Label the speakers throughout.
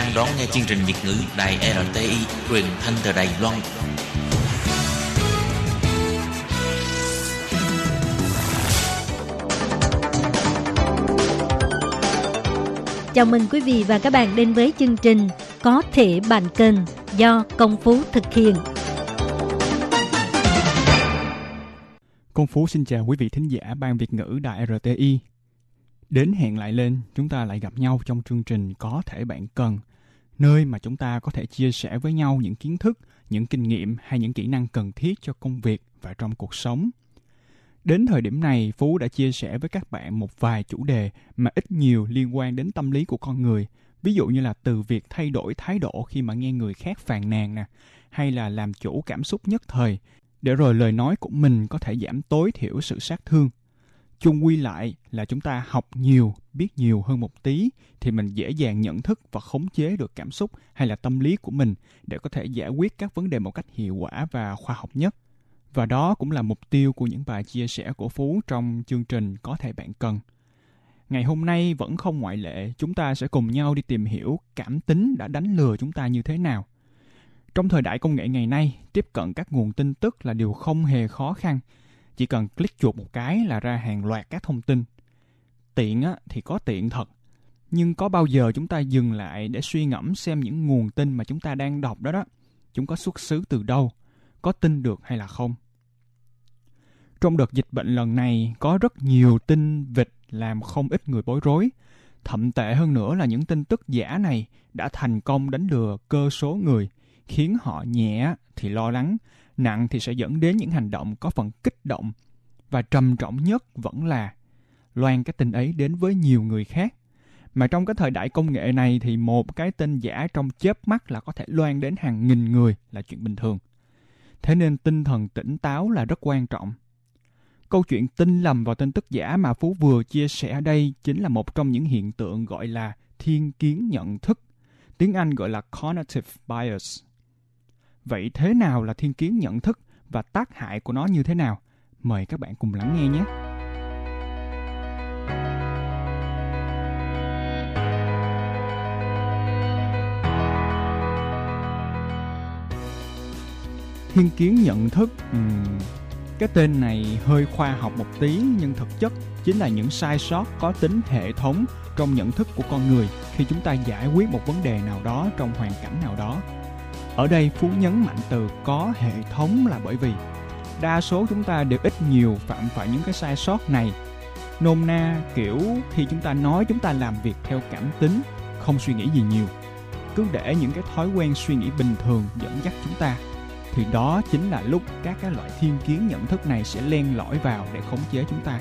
Speaker 1: đang đón nghe chương trình Việt ngữ Đài RTI truyền thanh từ Đài Loan.
Speaker 2: Chào mừng quý vị và các bạn đến với chương trình Có thể bàn kênh do Công Phú thực hiện.
Speaker 3: Công Phú xin chào quý vị thính giả ban Việt ngữ Đài RTI. Đến hẹn lại lên, chúng ta lại gặp nhau trong chương trình Có thể bạn cần, nơi mà chúng ta có thể chia sẻ với nhau những kiến thức, những kinh nghiệm hay những kỹ năng cần thiết cho công việc và trong cuộc sống. Đến thời điểm này, Phú đã chia sẻ với các bạn một vài chủ đề mà ít nhiều liên quan đến tâm lý của con người. Ví dụ như là từ việc thay đổi thái độ khi mà nghe người khác phàn nàn nè, hay là làm chủ cảm xúc nhất thời, để rồi lời nói của mình có thể giảm tối thiểu sự sát thương. Chung quy lại là chúng ta học nhiều, biết nhiều hơn một tí thì mình dễ dàng nhận thức và khống chế được cảm xúc hay là tâm lý của mình để có thể giải quyết các vấn đề một cách hiệu quả và khoa học nhất. Và đó cũng là mục tiêu của những bài chia sẻ của Phú trong chương trình Có thể bạn cần. Ngày hôm nay vẫn không ngoại lệ, chúng ta sẽ cùng nhau đi tìm hiểu cảm tính đã đánh lừa chúng ta như thế nào. Trong thời đại công nghệ ngày nay, tiếp cận các nguồn tin tức là điều không hề khó khăn. Chỉ cần click chuột một cái là ra hàng loạt các thông tin. Tiện á, thì có tiện thật, nhưng có bao giờ chúng ta dừng lại để suy ngẫm xem những nguồn tin mà chúng ta đang đọc đó đó, chúng có xuất xứ từ đâu, có tin được hay là không? Trong đợt dịch bệnh lần này có rất nhiều tin vịt làm không ít người bối rối. Thậm tệ hơn nữa là những tin tức giả này đã thành công đánh lừa cơ số người, khiến họ nhẹ thì lo lắng, nặng thì sẽ dẫn đến những hành động có phần kích động. Và trầm trọng nhất vẫn là loan cái tin ấy đến với nhiều người khác. Mà trong cái thời đại công nghệ này thì một cái tin giả trong chớp mắt là có thể loan đến hàng nghìn người là chuyện bình thường. Thế nên tinh thần tỉnh táo là rất quan trọng. Câu chuyện tin lầm vào tin tức giả mà Phú vừa chia sẻ ở đây chính là một trong những hiện tượng gọi là thiên kiến nhận thức. Tiếng Anh gọi là cognitive bias. Vậy thế nào là thiên kiến nhận thức và tác hại của nó như thế nào? Mời các bạn cùng lắng nghe nhé. Thiên kiến nhận thức um, cái tên này hơi khoa học một tí nhưng thực chất chính là những sai sót có tính hệ thống trong nhận thức của con người khi chúng ta giải quyết một vấn đề nào đó trong hoàn cảnh nào đó. Ở đây Phú nhấn mạnh từ có hệ thống là bởi vì đa số chúng ta đều ít nhiều phạm phải những cái sai sót này. Nôm na kiểu khi chúng ta nói chúng ta làm việc theo cảm tính, không suy nghĩ gì nhiều. Cứ để những cái thói quen suy nghĩ bình thường dẫn dắt chúng ta thì đó chính là lúc các cái loại thiên kiến nhận thức này sẽ len lỏi vào để khống chế chúng ta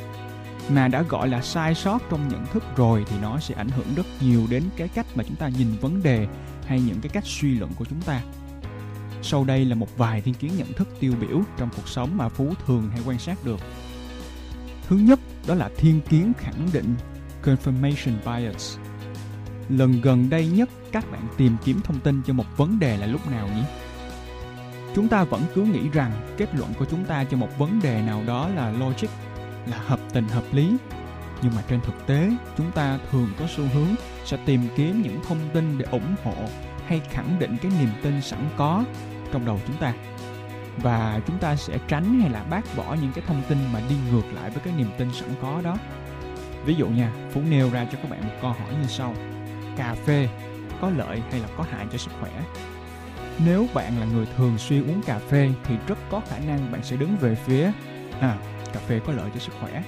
Speaker 3: mà đã gọi là sai sót trong nhận thức rồi thì nó sẽ ảnh hưởng rất nhiều đến cái cách mà chúng ta nhìn vấn đề hay những cái cách suy luận của chúng ta. Sau đây là một vài thiên kiến nhận thức tiêu biểu trong cuộc sống mà phú thường hay quan sát được. Thứ nhất, đó là thiên kiến khẳng định, confirmation bias. Lần gần đây nhất, các bạn tìm kiếm thông tin cho một vấn đề là lúc nào nhỉ? Chúng ta vẫn cứ nghĩ rằng kết luận của chúng ta cho một vấn đề nào đó là logic, là hợp tình hợp lý nhưng mà trên thực tế chúng ta thường có xu hướng sẽ tìm kiếm những thông tin để ủng hộ hay khẳng định cái niềm tin sẵn có trong đầu chúng ta. Và chúng ta sẽ tránh hay là bác bỏ những cái thông tin mà đi ngược lại với cái niềm tin sẵn có đó. Ví dụ nha phú nêu ra cho các bạn một câu hỏi như sau. Cà phê có lợi hay là có hại cho sức khỏe? Nếu bạn là người thường xuyên uống cà phê thì rất có khả năng bạn sẽ đứng về phía à, cà phê có lợi cho sức khỏe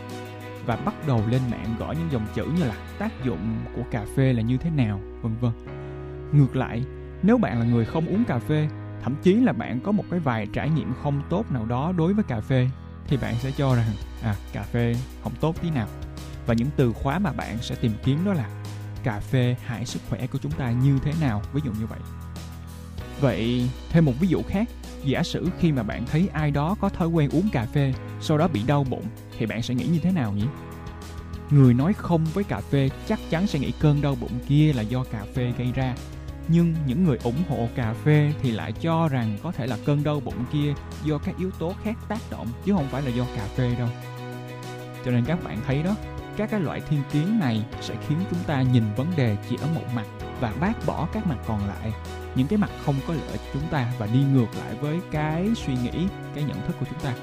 Speaker 3: và bắt đầu lên mạng gõ những dòng chữ như là tác dụng của cà phê là như thế nào, vân vân. Ngược lại, nếu bạn là người không uống cà phê, thậm chí là bạn có một cái vài trải nghiệm không tốt nào đó đối với cà phê thì bạn sẽ cho rằng à cà phê không tốt tí nào. Và những từ khóa mà bạn sẽ tìm kiếm đó là cà phê hại sức khỏe của chúng ta như thế nào, ví dụ như vậy. Vậy, thêm một ví dụ khác, giả sử khi mà bạn thấy ai đó có thói quen uống cà phê, sau đó bị đau bụng, thì bạn sẽ nghĩ như thế nào nhỉ? người nói không với cà phê chắc chắn sẽ nghĩ cơn đau bụng kia là do cà phê gây ra. Nhưng những người ủng hộ cà phê thì lại cho rằng có thể là cơn đau bụng kia do các yếu tố khác tác động chứ không phải là do cà phê đâu. Cho nên các bạn thấy đó các cái loại thiên kiến này sẽ khiến chúng ta nhìn vấn đề chỉ ở một mặt và bác bỏ các mặt còn lại. Những cái mặt không có lợi cho chúng ta và đi ngược lại với cái suy nghĩ, cái nhận thức của chúng ta.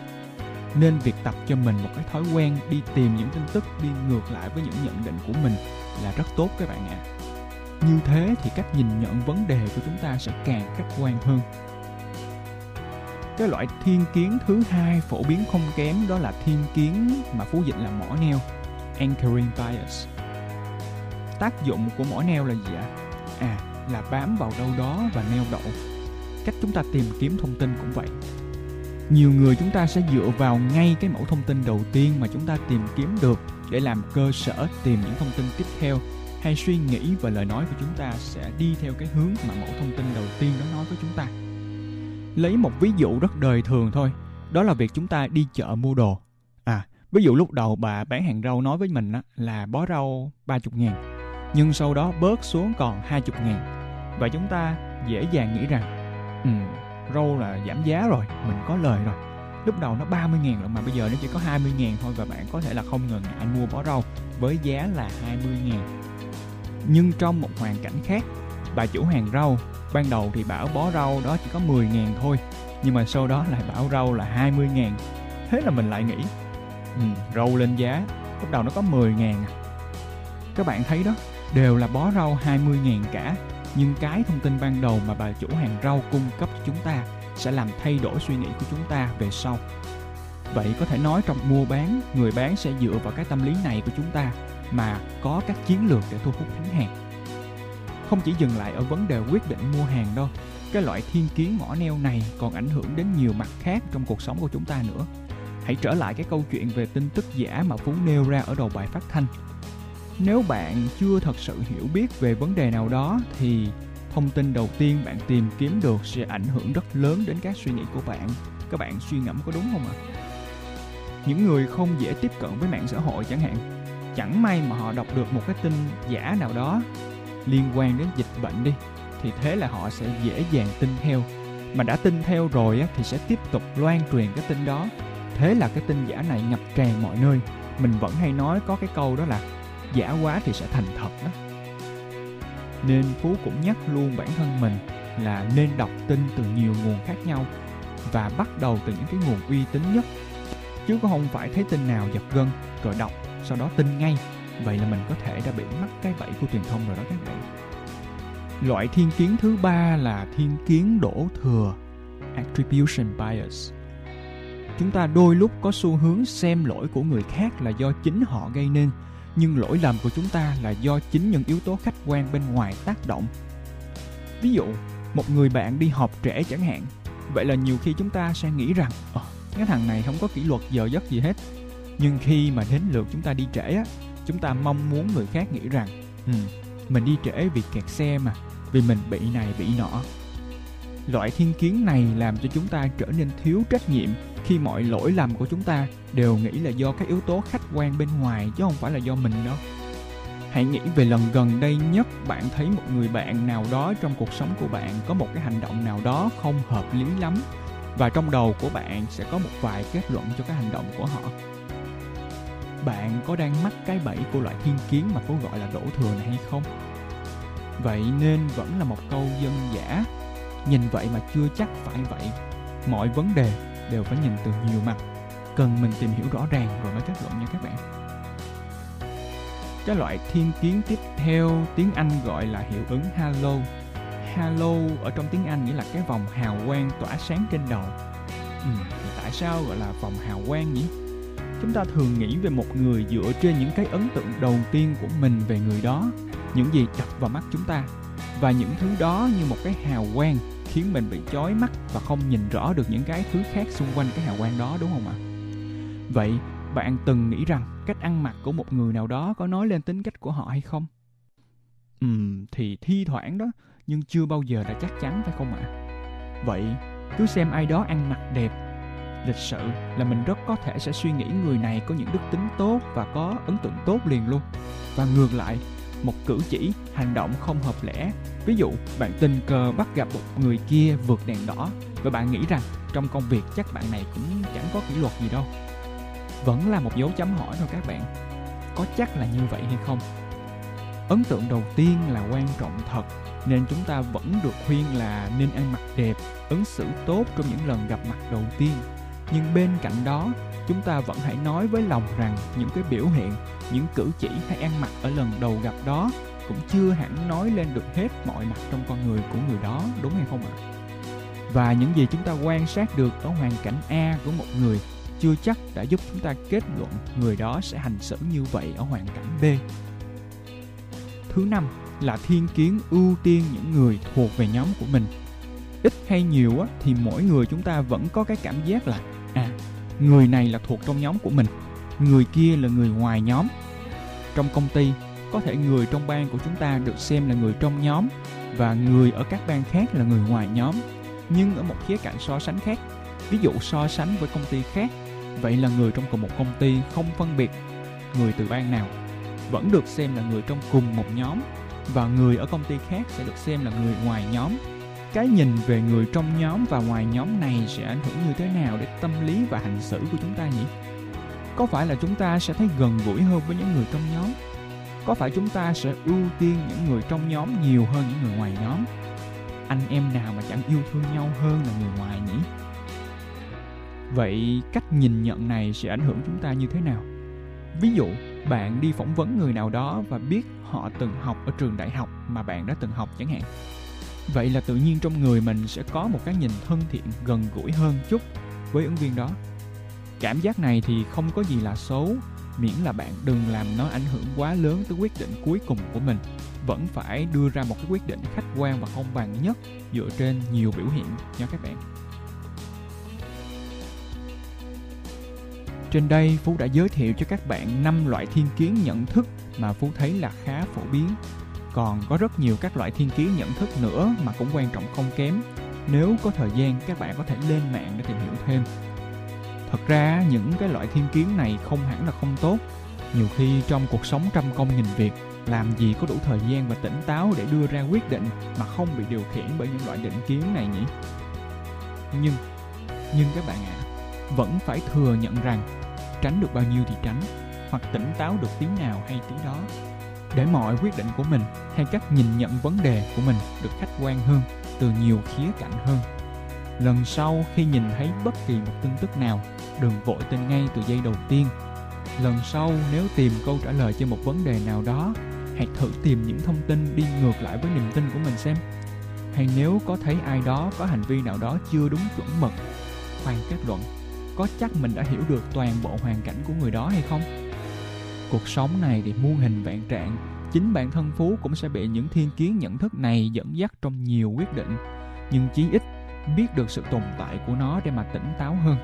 Speaker 3: Nên việc tập cho mình một cái thói quen đi tìm những tin tức, đi ngược lại với những nhận định của mình là rất tốt các bạn ạ. À. như thế thì cách nhìn nhận vấn đề của chúng ta sẽ càng khách quan hơn. Cái loại thiên kiến thứ hai phổ biến không kém đó là thiên kiến mà phú dịch là mỏ neo, anchoring bias. Tác dụng của mỏ neo là gì ạ? à À, là bám vào đâu đó và neo đậu. Cách chúng ta tìm kiếm thông tin cũng vậy. Nhiều người chúng ta sẽ dựa vào ngay cái mẫu thông tin đầu tiên mà chúng ta tìm kiếm được để làm cơ sở tìm những thông tin tiếp theo, hay suy nghĩ và lời nói của chúng ta sẽ đi theo cái hướng mà mẫu thông tin đầu tiên đó nói với chúng ta. Lấy một ví dụ rất đời thường thôi, đó là việc chúng ta đi chợ mua đồ. À ví dụ lúc đầu bà bán hàng rau nói với mình là bó rau 30 ngàn nhưng sau đó bớt xuống còn 20 ngàn. Và chúng ta dễ dàng nghĩ rằng ừ, rau là giảm giá rồi mình có lời rồi. Lúc đầu nó 30 ngàn lận mà bây giờ nó chỉ có 20 ngàn thôi và bạn có thể là không ngần ngại mua bó rau với giá là 20 ngàn. Nhưng trong một hoàn cảnh khác bà chủ hàng rau ban đầu thì bảo bó rau đó chỉ có 10 ngàn thôi nhưng mà sau đó lại bảo rau là 20 ngàn. Thế là mình lại nghĩ ừ, rau lên giá lúc đầu nó có 10 ngàn à. các bạn thấy đó đều là bó rau 20 ngàn cả nhưng cái thông tin ban đầu mà bà chủ hàng rau cung cấp cho chúng ta sẽ làm thay đổi suy nghĩ của chúng ta về sau. Vậy có thể nói trong mua bán, người bán sẽ dựa vào cái tâm lý này của chúng ta mà có các chiến lược để thu hút khách hàng. Không chỉ dừng lại ở vấn đề quyết định mua hàng đâu, cái loại thiên kiến mỏ neo này còn ảnh hưởng đến nhiều mặt khác trong cuộc sống của chúng ta nữa. Hãy trở lại cái câu chuyện về tin tức giả mà Phú nêu ra ở đầu bài phát thanh nếu bạn chưa thật sự hiểu biết về vấn đề nào đó, thì thông tin đầu tiên bạn tìm kiếm được sẽ ảnh hưởng rất lớn đến các suy nghĩ của bạn. Các bạn suy ngẫm có đúng không ạ? Những người không dễ tiếp cận với mạng xã hội chẳng hạn, chẳng may mà họ đọc được một cái tin giả nào đó liên quan đến dịch bệnh đi, thì thế là họ sẽ dễ dàng tin theo. Mà đã tin theo rồi thì sẽ tiếp tục loan truyền cái tin đó. Thế là cái tin giả này ngập tràn mọi nơi. Mình vẫn hay nói có cái câu đó là giả quá thì sẽ thành thật đó. Nên phú cũng nhắc luôn bản thân mình là nên đọc tin từ nhiều nguồn khác nhau và bắt đầu từ những cái nguồn uy tín nhất. Chứ không phải thấy tin nào giật gân, rồi đọc, sau đó tin ngay. Vậy là mình có thể đã bị mắc cái bẫy của truyền thông rồi đó các bạn. Loại thiên kiến thứ ba là thiên kiến đổ thừa, attribution bias. Chúng ta đôi lúc có xu hướng xem lỗi của người khác là do chính họ gây nên nhưng lỗi lầm của chúng ta là do chính những yếu tố khách quan bên ngoài tác động. Ví dụ một người bạn đi họp trễ chẳng hạn. Vậy là nhiều khi chúng ta sẽ nghĩ rằng oh, cái thằng này không có kỷ luật giờ giấc gì hết. Nhưng khi mà đến lượt chúng ta đi trễ á chúng ta mong muốn người khác nghĩ rằng ừ, mình đi trễ vì kẹt xe mà vì mình bị này bị nọ loại thiên kiến này làm cho chúng ta trở nên thiếu trách nhiệm khi mọi lỗi lầm của chúng ta đều nghĩ là do các yếu tố khách quan bên ngoài chứ không phải là do mình đâu. Hãy nghĩ về lần gần đây nhất, bạn thấy một người bạn nào đó trong cuộc sống của bạn có một cái hành động nào đó không hợp lý lắm và trong đầu của bạn sẽ có một vài kết luận cho cái hành động của họ. Bạn có đang mắc cái bẫy của loại thiên kiến mà phố gọi là đổ thừa này hay không? Vậy nên vẫn là một câu dân giả nhìn vậy mà chưa chắc phải vậy mọi vấn đề đều phải nhìn từ nhiều mặt. Cần mình tìm hiểu rõ ràng rồi mới kết luận nha các bạn. Cái loại thiên kiến tiếp theo tiếng Anh gọi là hiệu ứng halo halo ở trong tiếng Anh nghĩa là cái vòng hào quang tỏa sáng trên đầu. Ừ, thì tại sao gọi là vòng hào quang nhỉ? Chúng ta thường nghĩ về một người dựa trên những cái ấn tượng đầu tiên của mình về người đó. Những gì đập vào mắt chúng ta? Và những thứ đó như một cái hào quang khiến mình bị chói mắt và không nhìn rõ được những cái thứ khác xung quanh cái hào quang đó đúng không ạ? Vậy bạn từng nghĩ rằng cách ăn mặc của một người nào đó có nói lên tính cách của họ hay không? Ừm, thì thi thoảng đó, nhưng chưa bao giờ là chắc chắn phải không ạ? Vậy cứ xem ai đó ăn mặc đẹp, lịch sự là mình rất có thể sẽ suy nghĩ người này có những đức tính tốt và có ấn tượng tốt liền luôn và ngược lại một cử chỉ hành động không hợp lẽ. Ví dụ, bạn tình cờ bắt gặp một người kia vượt đèn đỏ và bạn nghĩ rằng trong công việc chắc bạn này cũng chẳng có kỷ luật gì đâu. Vẫn là một dấu chấm hỏi thôi các bạn. Có chắc là như vậy hay không? Ấn tượng đầu tiên là quan trọng thật, nên chúng ta vẫn được khuyên là nên ăn mặc đẹp, ứng xử tốt trong những lần gặp mặt đầu tiên nhưng bên cạnh đó chúng ta vẫn hãy nói với lòng rằng những cái biểu hiện những cử chỉ hay ăn mặc ở lần đầu gặp đó cũng chưa hẳn nói lên được hết mọi mặt trong con người của người đó đúng hay không ạ? Và những gì chúng ta quan sát được ở hoàn cảnh a của một người chưa chắc đã giúp chúng ta kết luận người đó sẽ hành xử như vậy ở hoàn cảnh b. Thứ năm là thiên kiến ưu tiên những người thuộc về nhóm của mình. Ít hay nhiều á, thì mỗi người chúng ta vẫn có cái cảm giác là người này là thuộc trong nhóm của mình. Người kia là người ngoài nhóm. Trong công ty, có thể người trong ban của chúng ta được xem là người trong nhóm và người ở các ban khác là người ngoài nhóm, nhưng ở một khía cạnh so sánh khác. Ví dụ so sánh với công ty khác, vậy là người trong cùng một công ty không phân biệt người từ ban nào, vẫn được xem là người trong cùng một nhóm và người ở công ty khác sẽ được xem là người ngoài nhóm cái nhìn về người trong nhóm và ngoài nhóm này sẽ ảnh hưởng như thế nào đến tâm lý và hành xử của chúng ta nhỉ? Có phải là chúng ta sẽ thấy gần gũi hơn với những người trong nhóm? Có phải chúng ta sẽ ưu tiên những người trong nhóm nhiều hơn những người ngoài nhóm? Anh em nào mà chẳng yêu thương nhau hơn là người ngoài nhỉ? Vậy cách nhìn nhận này sẽ ảnh hưởng chúng ta như thế nào? Ví dụ, bạn đi phỏng vấn người nào đó và biết họ từng học ở trường đại học mà bạn đã từng học chẳng hạn vậy là tự nhiên trong người mình sẽ có một cái nhìn thân thiện, gần gũi hơn chút với ứng viên đó. Cảm giác này thì không có gì là xấu, miễn là bạn đừng làm nó ảnh hưởng quá lớn tới quyết định cuối cùng của mình. Vẫn phải đưa ra một cái quyết định khách quan và công bằng nhất dựa trên nhiều biểu hiện nha các bạn. Trên đây Phú đã giới thiệu cho các bạn 5 loại thiên kiến nhận thức mà Phú thấy là khá phổ biến. Còn có rất nhiều các loại thiên kiến nhận thức nữa mà cũng quan trọng không kém. Nếu có thời gian các bạn có thể lên mạng để tìm hiểu thêm. Thật ra những cái loại thiên kiến này không hẳn là không tốt. Nhiều khi trong cuộc sống trăm công nghìn việc, làm gì có đủ thời gian và tỉnh táo để đưa ra quyết định mà không bị điều khiển bởi những loại định kiến này nhỉ? Nhưng, nhưng các bạn ạ, à, vẫn phải thừa nhận rằng tránh được bao nhiêu thì tránh hoặc tỉnh táo được tí nào hay tí đó để mọi quyết định của mình hay cách nhìn nhận vấn đề của mình được khách quan hơn, từ nhiều khía cạnh hơn. Lần sau khi nhìn thấy bất kỳ một tin tức nào, đừng vội tin ngay từ giây đầu tiên. Lần sau nếu tìm câu trả lời cho một vấn đề nào đó, hãy thử tìm những thông tin đi ngược lại với niềm tin của mình xem. Hay nếu có thấy ai đó có hành vi nào đó chưa đúng chuẩn mực, khoan kết luận, có chắc mình đã hiểu được toàn bộ hoàn cảnh của người đó hay không? Cuộc sống này thì muôn hình vạn trạng, chính bản thân phú cũng sẽ bị những thiên kiến nhận thức này dẫn dắt trong nhiều quyết định. Nhưng chí ít biết được sự tồn tại của nó để mà tỉnh táo hơn.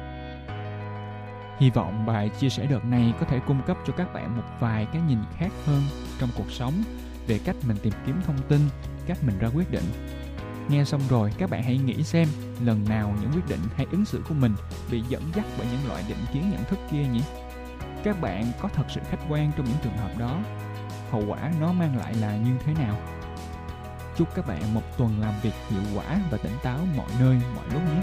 Speaker 3: Hy vọng bài chia sẻ đợt này có thể cung cấp cho các bạn một vài cái nhìn khác hơn trong cuộc sống về cách mình tìm kiếm thông tin, cách mình ra quyết định. Nghe xong rồi, các bạn hãy nghĩ xem lần nào những quyết định hay ứng xử của mình bị dẫn dắt bởi những loại định kiến nhận thức kia nhỉ? Các bạn có thật sự khách quan trong những trường hợp đó? Hậu quả nó mang lại là như thế nào? Chúc các bạn một tuần làm việc hiệu quả và tỉnh táo mọi nơi, mọi lúc nhé.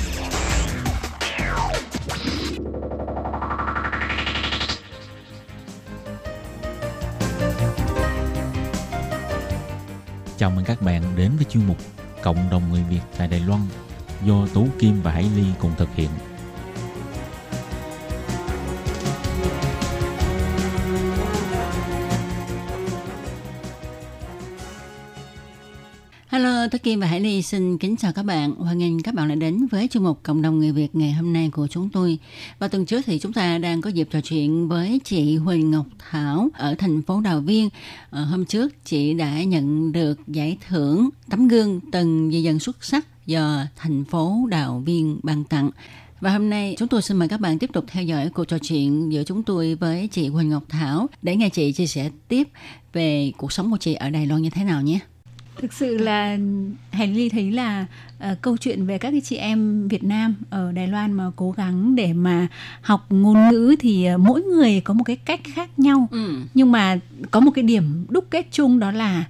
Speaker 4: Chào mừng các bạn đến với chuyên mục Cộng đồng người Việt tại Đài Loan do Tú Kim và Hải Ly cùng thực hiện.
Speaker 5: Tất Kim và Hải Ly xin kính chào các bạn. Hoan nghênh các bạn đã đến với chương mục Cộng đồng người Việt ngày hôm nay của chúng tôi. Và tuần trước thì chúng ta đang có dịp trò chuyện với chị Huỳnh Ngọc Thảo ở thành phố Đào Viên. À, hôm trước chị đã nhận được giải thưởng tấm gương từng di dân xuất sắc do thành phố Đào Viên ban tặng. Và hôm nay chúng tôi xin mời các bạn tiếp tục theo dõi cuộc trò chuyện giữa chúng tôi với chị Huỳnh Ngọc Thảo để nghe chị chia sẻ tiếp về cuộc sống của chị ở Đài Loan như thế nào nhé
Speaker 6: thực sự là Hành Ly thấy là uh, câu chuyện về các cái chị em Việt Nam ở Đài Loan mà cố gắng để mà học ngôn ngữ thì uh, mỗi người có một cái cách khác nhau
Speaker 5: Ừ.
Speaker 6: nhưng mà có một cái điểm đúc kết chung đó là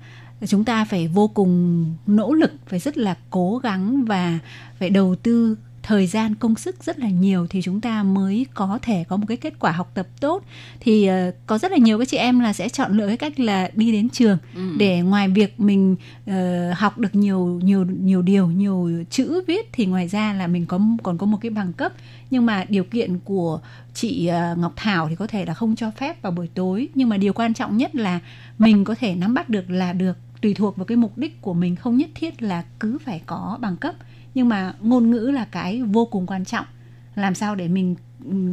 Speaker 6: chúng ta phải vô cùng nỗ lực phải rất là cố gắng và phải đầu tư thời gian công sức rất là nhiều thì chúng ta mới có thể có một cái kết quả học tập tốt. Thì ờ, có rất là nhiều các chị em là sẽ chọn lựa cái cách là đi đến trường
Speaker 5: Ừ.
Speaker 6: để ngoài việc mình ờ, học được nhiều nhiều nhiều điều nhiều chữ viết thì ngoài ra là mình có còn có một cái bằng cấp. Nhưng mà điều kiện của chị ờ, Ngọc Thảo thì có thể là không cho phép vào buổi tối. Nhưng mà điều quan trọng nhất là mình có thể nắm bắt được là được tùy thuộc vào cái mục đích của mình không nhất thiết là cứ phải có bằng cấp nhưng mà ngôn ngữ là cái vô cùng quan trọng. Làm sao để mình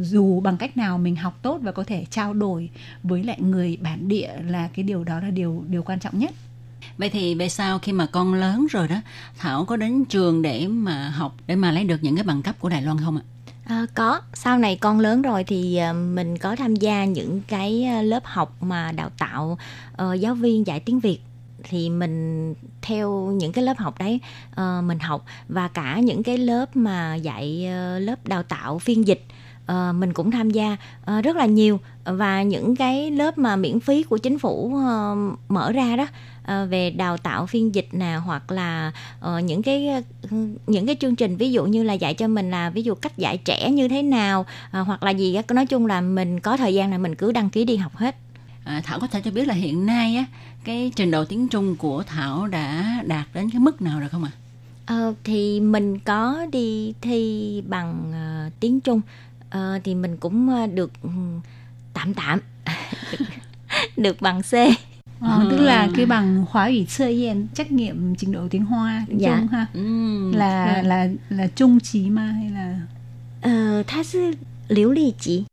Speaker 6: dù bằng cách nào mình học tốt và có thể trao đổi với lại người bản địa là cái điều đó là điều điều quan trọng nhất.
Speaker 5: Vậy thì về sau khi mà con lớn rồi đó, Thảo có đến trường để mà học để mà lấy được những cái bằng cấp của Đài Loan không ạ?
Speaker 7: À, có. Sau này con lớn rồi thì à, mình có tham gia những cái à, lớp học mà đào tạo ờ, giáo viên dạy tiếng Việt thì mình theo những cái lớp học đấy uh, mình học và cả những cái lớp mà dạy uh, lớp đào tạo phiên dịch uh, mình cũng tham gia uh, rất là nhiều. Và những cái lớp mà miễn phí của chính phủ uh, mở ra đó uh, về đào tạo phiên dịch nào hoặc là uh, những cái ừ, những cái chương trình ví dụ như là dạy cho mình là ví dụ cách dạy trẻ như thế nào uh, hoặc là gì á nói chung là mình có thời gian là mình cứ đăng ký đi học hết.
Speaker 5: À, Thảo có thể cho biết là hiện nay á cái trình độ tiếng Trung của Thảo đã đạt đến cái mức nào rồi không ạ?
Speaker 7: Ờ, thì mình có đi thi bằng ờ, tiếng Trung Ờ, thì mình cũng ờ, được ừ, tạm tạm được bằng C
Speaker 6: Ờ, tức
Speaker 5: Ừ.
Speaker 6: là cái bằng khóa ủy sơ yên trách nhiệm trình độ tiếng Hoa tiếng
Speaker 7: Dạ.
Speaker 6: Trung ha
Speaker 5: Ừm,
Speaker 6: là
Speaker 5: vâng.
Speaker 6: là là trung trí mà hay là
Speaker 7: Ờ,它是流利级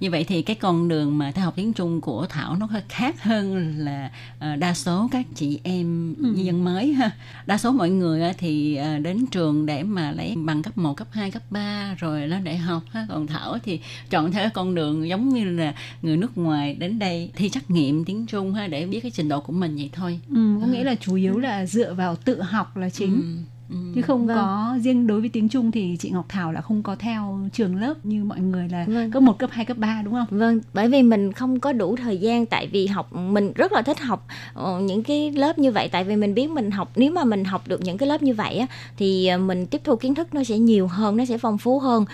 Speaker 5: như vậy thì cái con đường mà theo học tiếng Trung của Thảo nó hơi khác hơn là ờ, đa số các chị em
Speaker 6: Ừ.
Speaker 5: dân mới ha. Đa số mọi người thì ờ, đến trường để mà lấy bằng cấp 1, cấp 2, cấp 3 rồi lên đại học ha. Còn Thảo thì chọn theo con đường giống như là người nước ngoài đến đây thi trắc nghiệm tiếng Trung ha để biết cái trình độ của mình vậy thôi.
Speaker 6: ừ, có nghĩa là chủ yếu là dựa vào tự học là chính
Speaker 5: Ừ, ừ.
Speaker 6: chứ không
Speaker 7: Vâng.
Speaker 6: có riêng đối với tiếng Trung thì chị Ngọc Thảo là không có theo trường lớp như mọi người là
Speaker 7: Vâng.
Speaker 6: cấp 1, cấp 2, cấp 3 đúng không?
Speaker 7: Vâng, bởi vì mình không có đủ thời gian tại vì học mình rất là thích học ờ, những cái lớp như vậy tại vì mình biết mình học nếu mà mình học được những cái lớp như vậy á thì ờ, mình tiếp thu kiến thức nó sẽ nhiều hơn, nó sẽ phong phú hơn.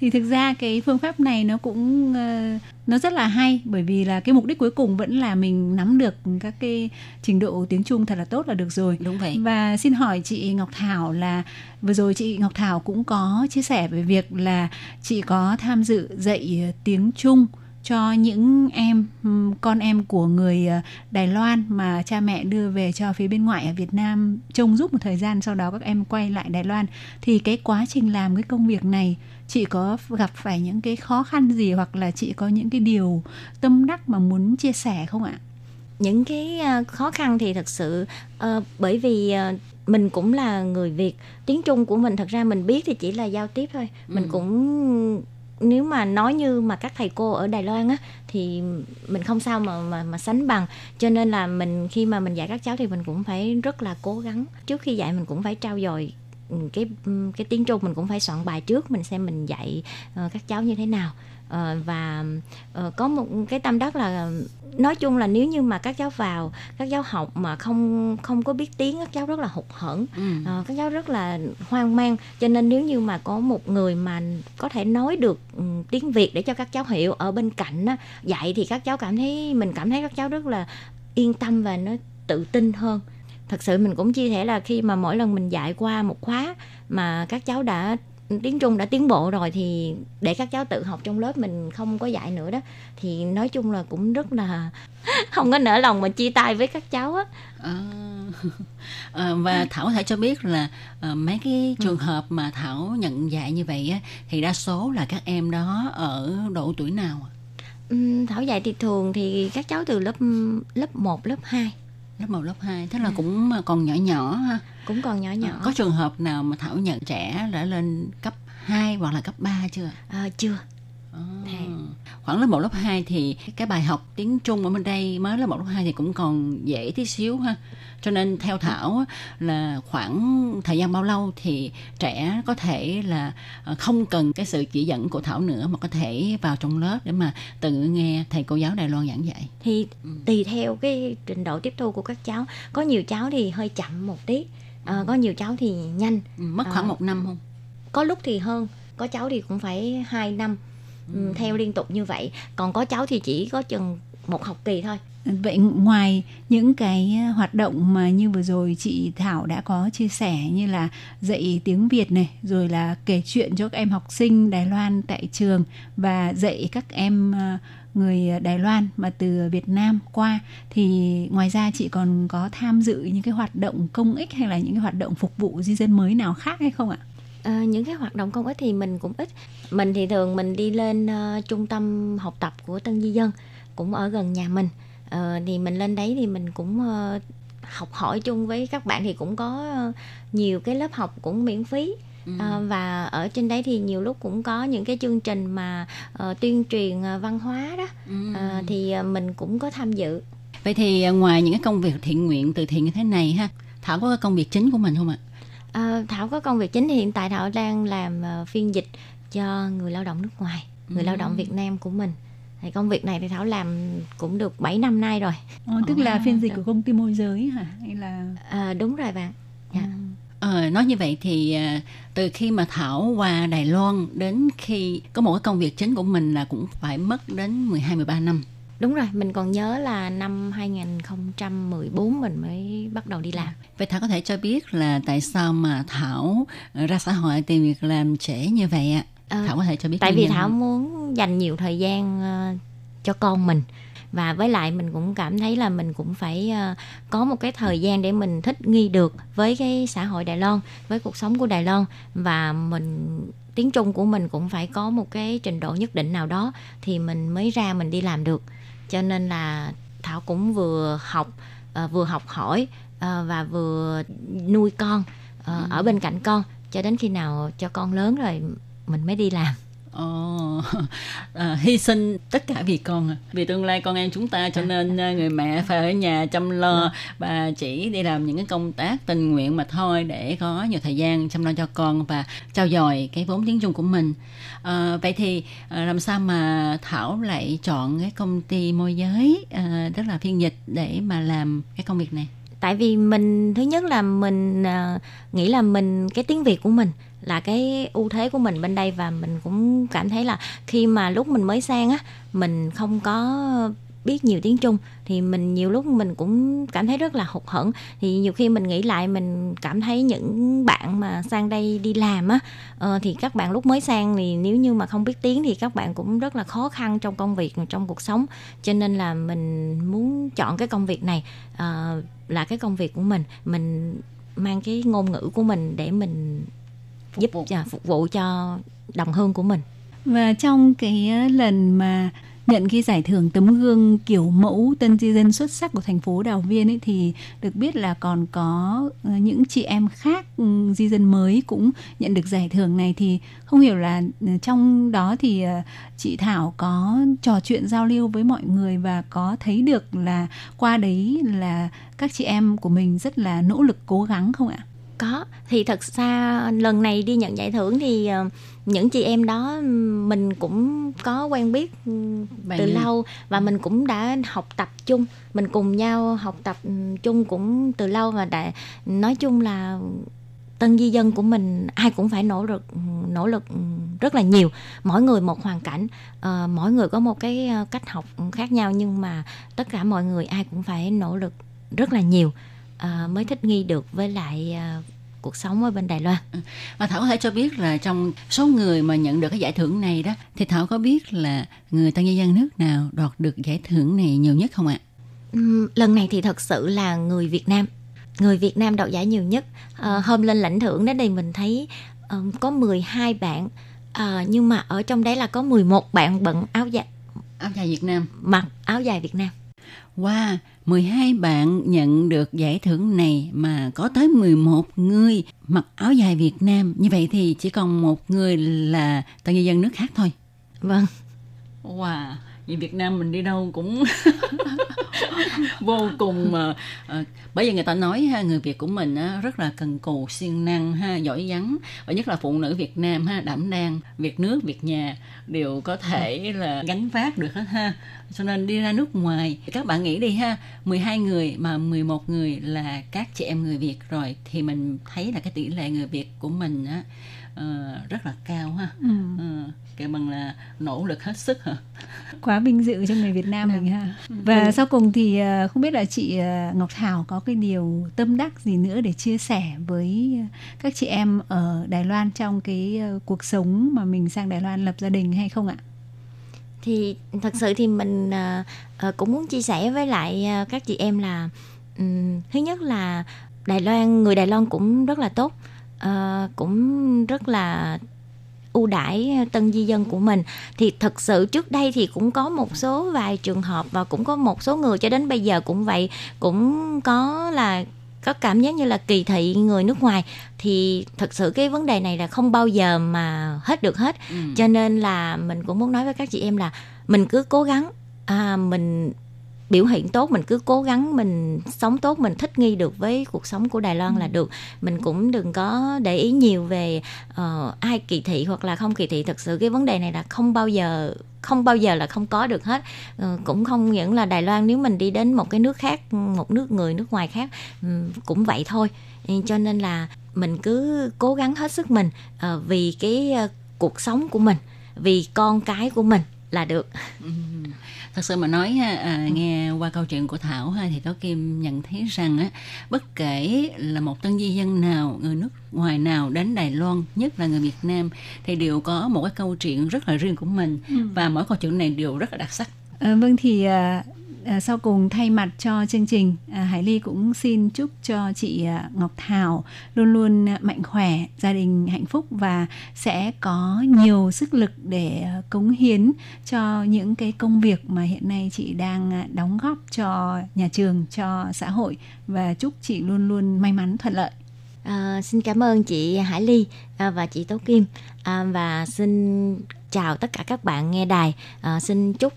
Speaker 6: Thì thực ra cái phương pháp này nó cũng ờ, nó rất là hay bởi vì là cái mục đích cuối cùng vẫn là mình nắm được các cái trình độ tiếng Trung thật là tốt là được rồi.
Speaker 5: Đúng vậy.
Speaker 6: Và xin hỏi chị Ngọc Thảo là vừa rồi chị Ngọc Thảo cũng có chia sẻ về việc là chị có tham dự dạy tiếng Trung cho những em con em của người ờ, Đài Loan mà cha mẹ đưa về cho phía bên ngoại ở Việt Nam trông giúp một thời gian sau đó các em quay lại Đài Loan thì cái quá trình làm cái công việc này chị có gặp phải những cái khó khăn gì hoặc là chị có những cái điều tâm đắc mà muốn chia sẻ không ạ?
Speaker 7: những cái ờ, khó khăn thì thật sự ờ, bởi vì ờ, mình cũng là người Việt tiếng Trung của mình thật ra mình biết thì chỉ là giao tiếp thôi mình
Speaker 5: Ừ.
Speaker 7: cũng nếu mà nói như mà các thầy cô ở Đài Loan á thì mình không sao mà mà mà sánh bằng cho nên là mình khi mà mình dạy các cháu thì mình cũng phải rất là cố gắng trước khi dạy mình cũng phải trao dồi cái cái tiếng Trung mình cũng phải soạn bài trước mình xem mình dạy uh, các cháu như thế nào. Ờ, và uh, có một cái tâm đắc là nói chung là nếu như mà các cháu vào các cháu học mà không không có biết tiếng các cháu rất là hụt hẫng.
Speaker 5: Ừ.
Speaker 7: uh, các cháu rất là hoang mang. Cho nên nếu như mà có một người mà có thể nói được um, tiếng Việt để cho các cháu hiểu ở bên cạnh á, dạy thì các cháu cảm thấy mình cảm thấy các cháu rất là yên tâm và nó tự tin hơn thật sự mình cũng chia sẻ là khi mà mỗi lần mình dạy qua một khóa mà các cháu đã tiếng Trung đã tiến bộ rồi thì để các cháu tự học trong lớp mình không có dạy nữa đó thì nói chung là cũng rất là không có nỡ lòng mà chia tay với các cháu á.
Speaker 5: À, à, và Thảo có thể cho biết là à, mấy cái trường hợp mà Thảo nhận dạy như vậy á, thì đa số là các em đó ở độ tuổi nào?
Speaker 7: Thảo dạy thì thường thì các cháu từ lớp lớp 1, lớp 2
Speaker 5: Lớp 1, lớp 2, tức là cũng còn nhỏ nhỏ ha.
Speaker 7: cũng còn nhỏ nhỏ
Speaker 5: À, Có trường hợp nào mà Thảo nhận trẻ đã lên cấp 2 hoặc là cấp 3 chưa?
Speaker 7: à, chưa
Speaker 5: À, khoảng lớp 1, lớp 2 thì cái bài học tiếng Trung ở bên đây mới lớp 1, lớp 2 thì cũng còn dễ tí xíu ha. Cho nên theo Thảo là khoảng thời gian bao lâu thì trẻ có thể là ờ, không cần cái sự chỉ dẫn của Thảo nữa mà có thể vào trong lớp để mà tự nghe thầy cô giáo Đài Loan giảng dạy.
Speaker 7: thì tùy theo cái trình độ tiếp thu của các cháu có nhiều cháu thì hơi chậm một tí à, có nhiều cháu thì nhanh
Speaker 5: Ừ, Mất khoảng
Speaker 7: À.
Speaker 5: một năm không?
Speaker 7: có lúc thì hơn có cháu thì cũng phải 2 năm ừ, theo liên tục như vậy còn có cháu thì chỉ có chừng một học kỳ thôi
Speaker 6: Vậy ngoài những cái ờ, hoạt động mà như vừa rồi chị Thảo đã có chia sẻ như là dạy tiếng Việt này, rồi là kể chuyện cho các em học sinh Đài Loan tại trường và dạy các em ờ, người Đài Loan mà từ Việt Nam qua thì ngoài ra chị còn có tham dự những cái hoạt động công ích hay là những cái hoạt động phục vụ di dân mới nào khác hay không ạ?
Speaker 7: À, những cái hoạt động công ích thì mình cũng ít mình thì thường mình đi lên uh, trung tâm học tập của tân di dân cũng ở gần nhà mình Ờ, thì mình lên đấy thì mình cũng ờ, học hỏi chung với các bạn thì cũng có ờ, nhiều cái lớp học cũng miễn phí Ờ, và ở trên đấy thì nhiều lúc cũng có những cái chương trình mà ờ, tuyên truyền văn hóa đó
Speaker 5: Ừ.
Speaker 7: Ờ, thì mình cũng có tham dự
Speaker 5: Vậy thì à, ngoài những cái công việc thiện nguyện từ thiện như thế này ha, Thảo có cái công việc chính của mình không ạ?
Speaker 7: Ờ, Thảo có công việc chính thì hiện tại Thảo đang làm phiên dịch cho người lao động nước ngoài, người lao động Việt Nam của mình. Thì công việc này thì Thảo làm cũng được 7 năm nay rồi.
Speaker 6: Ờ, tức là phiên dịch của công ty môi giới hả? Hay là
Speaker 7: À, đúng rồi bạn. Dạ.
Speaker 5: Ờ, nói như vậy thì à, từ khi mà Thảo qua Đài Loan đến khi có một cái công việc chính của mình là cũng phải mất đến 12-13 năm.
Speaker 7: Đúng rồi, mình còn nhớ là năm 2014 mình mới bắt đầu đi làm.
Speaker 5: Vậy Thảo có thể cho biết là tại sao mà Thảo ờ, ra xã hội tìm việc làm trễ như vậy ạ?
Speaker 7: Ờ,
Speaker 5: Thảo có thể cho biết
Speaker 7: Tại vì Thảo
Speaker 5: không?
Speaker 7: muốn dành nhiều thời gian ờ, cho con mình và với lại mình cũng cảm thấy là mình cũng phải ờ, có một cái thời gian để mình thích nghi được với cái xã hội Đài Loan, với cuộc sống của Đài Loan và mình tiếng Trung của mình cũng phải có một cái trình độ nhất định nào đó thì mình mới ra mình đi làm được. Cho nên là Thảo cũng vừa học vừa học hỏi và vừa nuôi con ở bên cạnh con cho đến khi nào cho con lớn rồi mình mới đi làm.
Speaker 5: Ồ, à, hy sinh tất cả vì con, à. vì tương lai con em chúng ta cho nên à, người mẹ phải ở nhà chăm lo và chỉ đi làm những cái công tác tình nguyện mà thôi để có nhiều thời gian chăm lo cho con và trao dồi cái vốn tiếng Trung của mình. À, vậy thì à, làm sao mà Thảo lại chọn cái công ty môi giới à, tức là phiên dịch để mà làm cái công việc này?
Speaker 7: tại vì mình thứ nhất là mình à, nghĩ là mình cái tiếng việt của mình là cái ưu thế của mình bên đây và mình cũng cảm thấy là khi mà lúc mình mới sang á, mình không có biết nhiều tiếng Trung, thì mình nhiều lúc mình cũng cảm thấy rất là hụt hẫng. Thì nhiều khi mình nghĩ lại, mình cảm thấy những bạn mà sang đây đi làm á ờ, thì các bạn lúc mới sang thì nếu như mà không biết tiếng thì các bạn cũng rất là khó khăn trong công việc, trong cuộc sống. Cho nên là mình muốn chọn cái công việc này ờ, là cái công việc của mình. Mình mang cái ngôn ngữ của mình để mình
Speaker 5: Phục
Speaker 7: giúp
Speaker 5: vụ.
Speaker 7: cho phục vụ cho đồng hương của mình
Speaker 6: Và trong cái ờ, lần mà nhận cái giải thưởng tấm gương kiểu mẫu tân di dân xuất sắc của thành phố Đào Viên ấy thì được biết là còn có ờ, những chị em khác ừ, di dân mới cũng nhận được giải thưởng này thì không hiểu là ừ, trong đó thì ờ, chị Thảo có trò chuyện giao lưu với mọi người và có thấy được là qua đấy là các chị em của mình rất là nỗ lực cố gắng không ạ?
Speaker 7: Có. Thì thật ra lần này đi nhận giải thưởng thì ờ, những chị em đó mình cũng có quen biết
Speaker 5: Bạn
Speaker 7: từ
Speaker 5: gì?
Speaker 7: lâu và mình cũng đã học tập chung. Mình cùng nhau học tập chung cũng từ lâu và đã nói chung là tân di dân của mình ai cũng phải nỗ lực nỗ lực rất là nhiều. Mỗi người một hoàn cảnh ờ, mỗi người có một cái ờ, cách học khác nhau nhưng mà tất cả mọi người ai cũng phải nỗ lực rất là nhiều ờ, mới thích nghi được với lại ờ, cuộc sống ở bên Đài Loan.
Speaker 5: Và Thảo có thể cho biết là trong số người mà nhận được cái giải thưởng này đó thì Thảo có biết là người tân nhân dân nước nào đoạt được giải thưởng này nhiều nhất không ạ?
Speaker 7: Ừm, lần này thì thật sự là người Việt Nam. Người Việt Nam đoạt giải nhiều nhất. Ờ, hôm lên lãnh thưởng đến đây mình thấy ờ, có 12 bạn. Ờ, nhưng mà ở trong đấy là có 11 bạn bận áo dài
Speaker 5: Áo dài Việt Nam.
Speaker 7: mặc áo dài Việt Nam.
Speaker 5: Wow, 12 bạn nhận được giải thưởng này mà có tới 11 người mặc áo dài Việt Nam. Như vậy thì chỉ còn một người là tân nhân dân nước khác thôi.
Speaker 7: vâng
Speaker 5: Wow, vì Việt Nam mình đi đâu cũng vô cùng mà ờ, bởi vì người ta nói ha người Việt của mình á, rất là cần cù siêng năng ha giỏi vắng và nhất là phụ nữ Việt Nam ha đảm đang việc nước việc nhà đều có thể là gánh vác được hết ha. Cho nên đi ra nước ngoài các bạn nghĩ đi ha 12 người mà 11 người là các chị em người Việt rồi thì mình thấy là cái tỷ lệ người Việt của mình á ờ, rất là cao ha
Speaker 6: Ừ.
Speaker 5: Ờ, kêu bằng là nỗ lực hết sức hả
Speaker 6: quá vinh dự cho người Việt Nam mình ha. Và sau cùng thì ờ, không biết là chị Ngọc Thảo có cái điều tâm đắc gì nữa để chia sẻ với các chị em ở Đài Loan trong cái cuộc sống mà mình sang Đài Loan lập gia đình hay không ạ?
Speaker 7: thì thật sự thì mình ờ, cũng muốn chia sẻ với lại ờ, các chị em là ừm, thứ nhất là Đài Loan người Đài Loan cũng rất là tốt ờ, cũng rất là ưu đãi tân di dân của mình. Thì thật sự trước đây thì cũng có một số vài trường hợp và cũng có một số người cho đến bây giờ cũng vậy cũng có là có cảm giác như là kỳ thị người nước ngoài. Thì thật sự cái vấn đề này là không bao giờ mà hết được hết.
Speaker 5: Ừ.
Speaker 7: cho nên là mình cũng muốn nói với các chị em là mình cứ cố gắng à, mình biểu hiện tốt mình cứ cố gắng mình sống tốt mình thích nghi được với cuộc sống của Đài Loan là được. Mình cũng đừng có để ý nhiều về ờ, ai kỳ thị hoặc là không kỳ thị. Thật sự cái vấn đề này là không bao giờ không bao giờ là không có được hết. Ờ, cũng không những là Đài Loan nếu mình đi đến một cái nước khác một nước người nước ngoài khác ừm, cũng vậy thôi. Ừ, cho nên là mình cứ cố gắng hết sức mình ờ, vì cái cuộc sống của mình vì con cái của mình là được
Speaker 5: thật sự mà nói ha, à, nghe qua câu chuyện của Thảo ha thì Tố Kim nhận thấy rằng á bất kể là một tân di dân nào người nước ngoài nào đến Đài Loan nhất là người Việt Nam thì đều có một cái câu chuyện rất là riêng của mình. Và mỗi câu chuyện này đều rất là đặc sắc.
Speaker 6: À, vâng thì à, à, sau cùng thay mặt cho chương trình à, Hải Ly cũng xin chúc cho chị à, Ngọc Thảo luôn luôn à, mạnh khỏe, gia đình hạnh phúc và sẽ có nhiều sức lực để à, cống hiến cho những cái công việc mà hiện nay chị đang à, đóng góp cho nhà trường, cho xã hội và chúc chị luôn luôn may mắn thuận lợi.
Speaker 7: À, xin cảm ơn chị Hải Ly à, và chị Tố Kim à, và xin chào tất cả các bạn nghe đài. À, xin chúc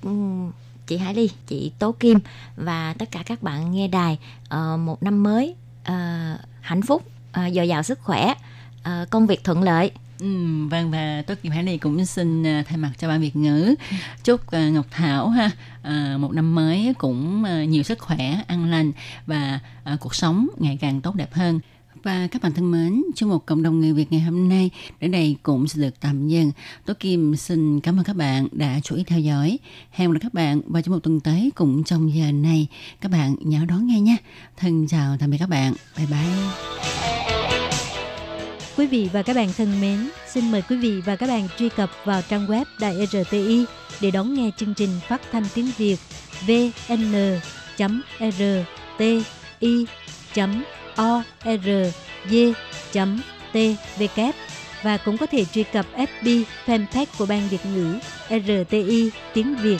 Speaker 7: chị Hải Ly, chị Tố Kim và tất cả các bạn nghe đài uh, một năm mới uh, hạnh phúc, uh, dồi dào sức khỏe, uh, công việc thuận lợi.
Speaker 5: Ừ, vâng và tố Kim Hải Ly cũng xin thay mặt cho ban Việt ngữ chúc uh, Ngọc Thảo ha uh, một năm mới cũng uh, nhiều sức khỏe, an lành và uh, cuộc sống ngày càng tốt đẹp hơn. Và các bạn thân mến, trong một cộng đồng người Việt ngày hôm nay, đến đây cũng sẽ được tạm dừng. Tố Kim xin cảm ơn các bạn đã chú ý theo dõi. Hẹn gặp lại các bạn vào trong một tuần tới cũng trong giờ này. Các bạn nhớ đón nghe nha. Thân chào tạm biệt các bạn. Bye bye.
Speaker 2: Quý vị và các bạn thân mến, xin mời quý vị và các bạn truy cập vào trang web Đài RTI để đón nghe chương trình phát thanh tiếng Việt vn.rti vn.rti.org.tvk và cũng có thể truy cập FB fanpage của Ban Việt ngữ RTI tiếng Việt.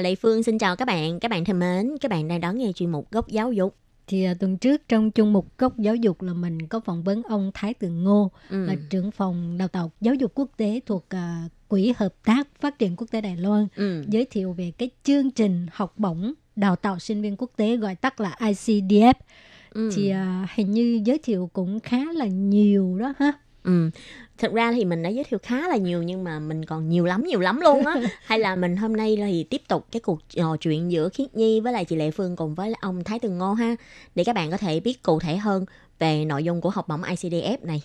Speaker 8: Và Lệ Phương xin chào các bạn. Các bạn thân mến, các bạn đang đón nghe chuyên mục Góc Giáo dục.
Speaker 2: Thì à, tuần trước trong chung mục góc giáo dục là mình có phỏng vấn ông Thái Tường Ngô
Speaker 8: Ừ.
Speaker 2: là trưởng phòng đào tạo giáo dục quốc tế thuộc à, Quỹ Hợp tác Phát triển Quốc tế Đài Loan
Speaker 8: Ừ.
Speaker 2: giới thiệu về cái chương trình học bổng đào tạo sinh viên quốc tế gọi tắt là ICDF
Speaker 8: Ừ.
Speaker 2: thì à, hình như giới thiệu cũng khá là nhiều đó ha.
Speaker 8: Ừ. Thật ra thì mình đã giới thiệu khá là nhiều nhưng mà mình còn nhiều lắm nhiều lắm luôn á. Hay là mình hôm nay thì tiếp tục cái cuộc trò chuyện giữa Khiết Nhi với lại chị Lệ Phương cùng với ông Thái Tường Ngô ha để các bạn có thể biết cụ thể hơn về nội dung của học bổng ICDF này.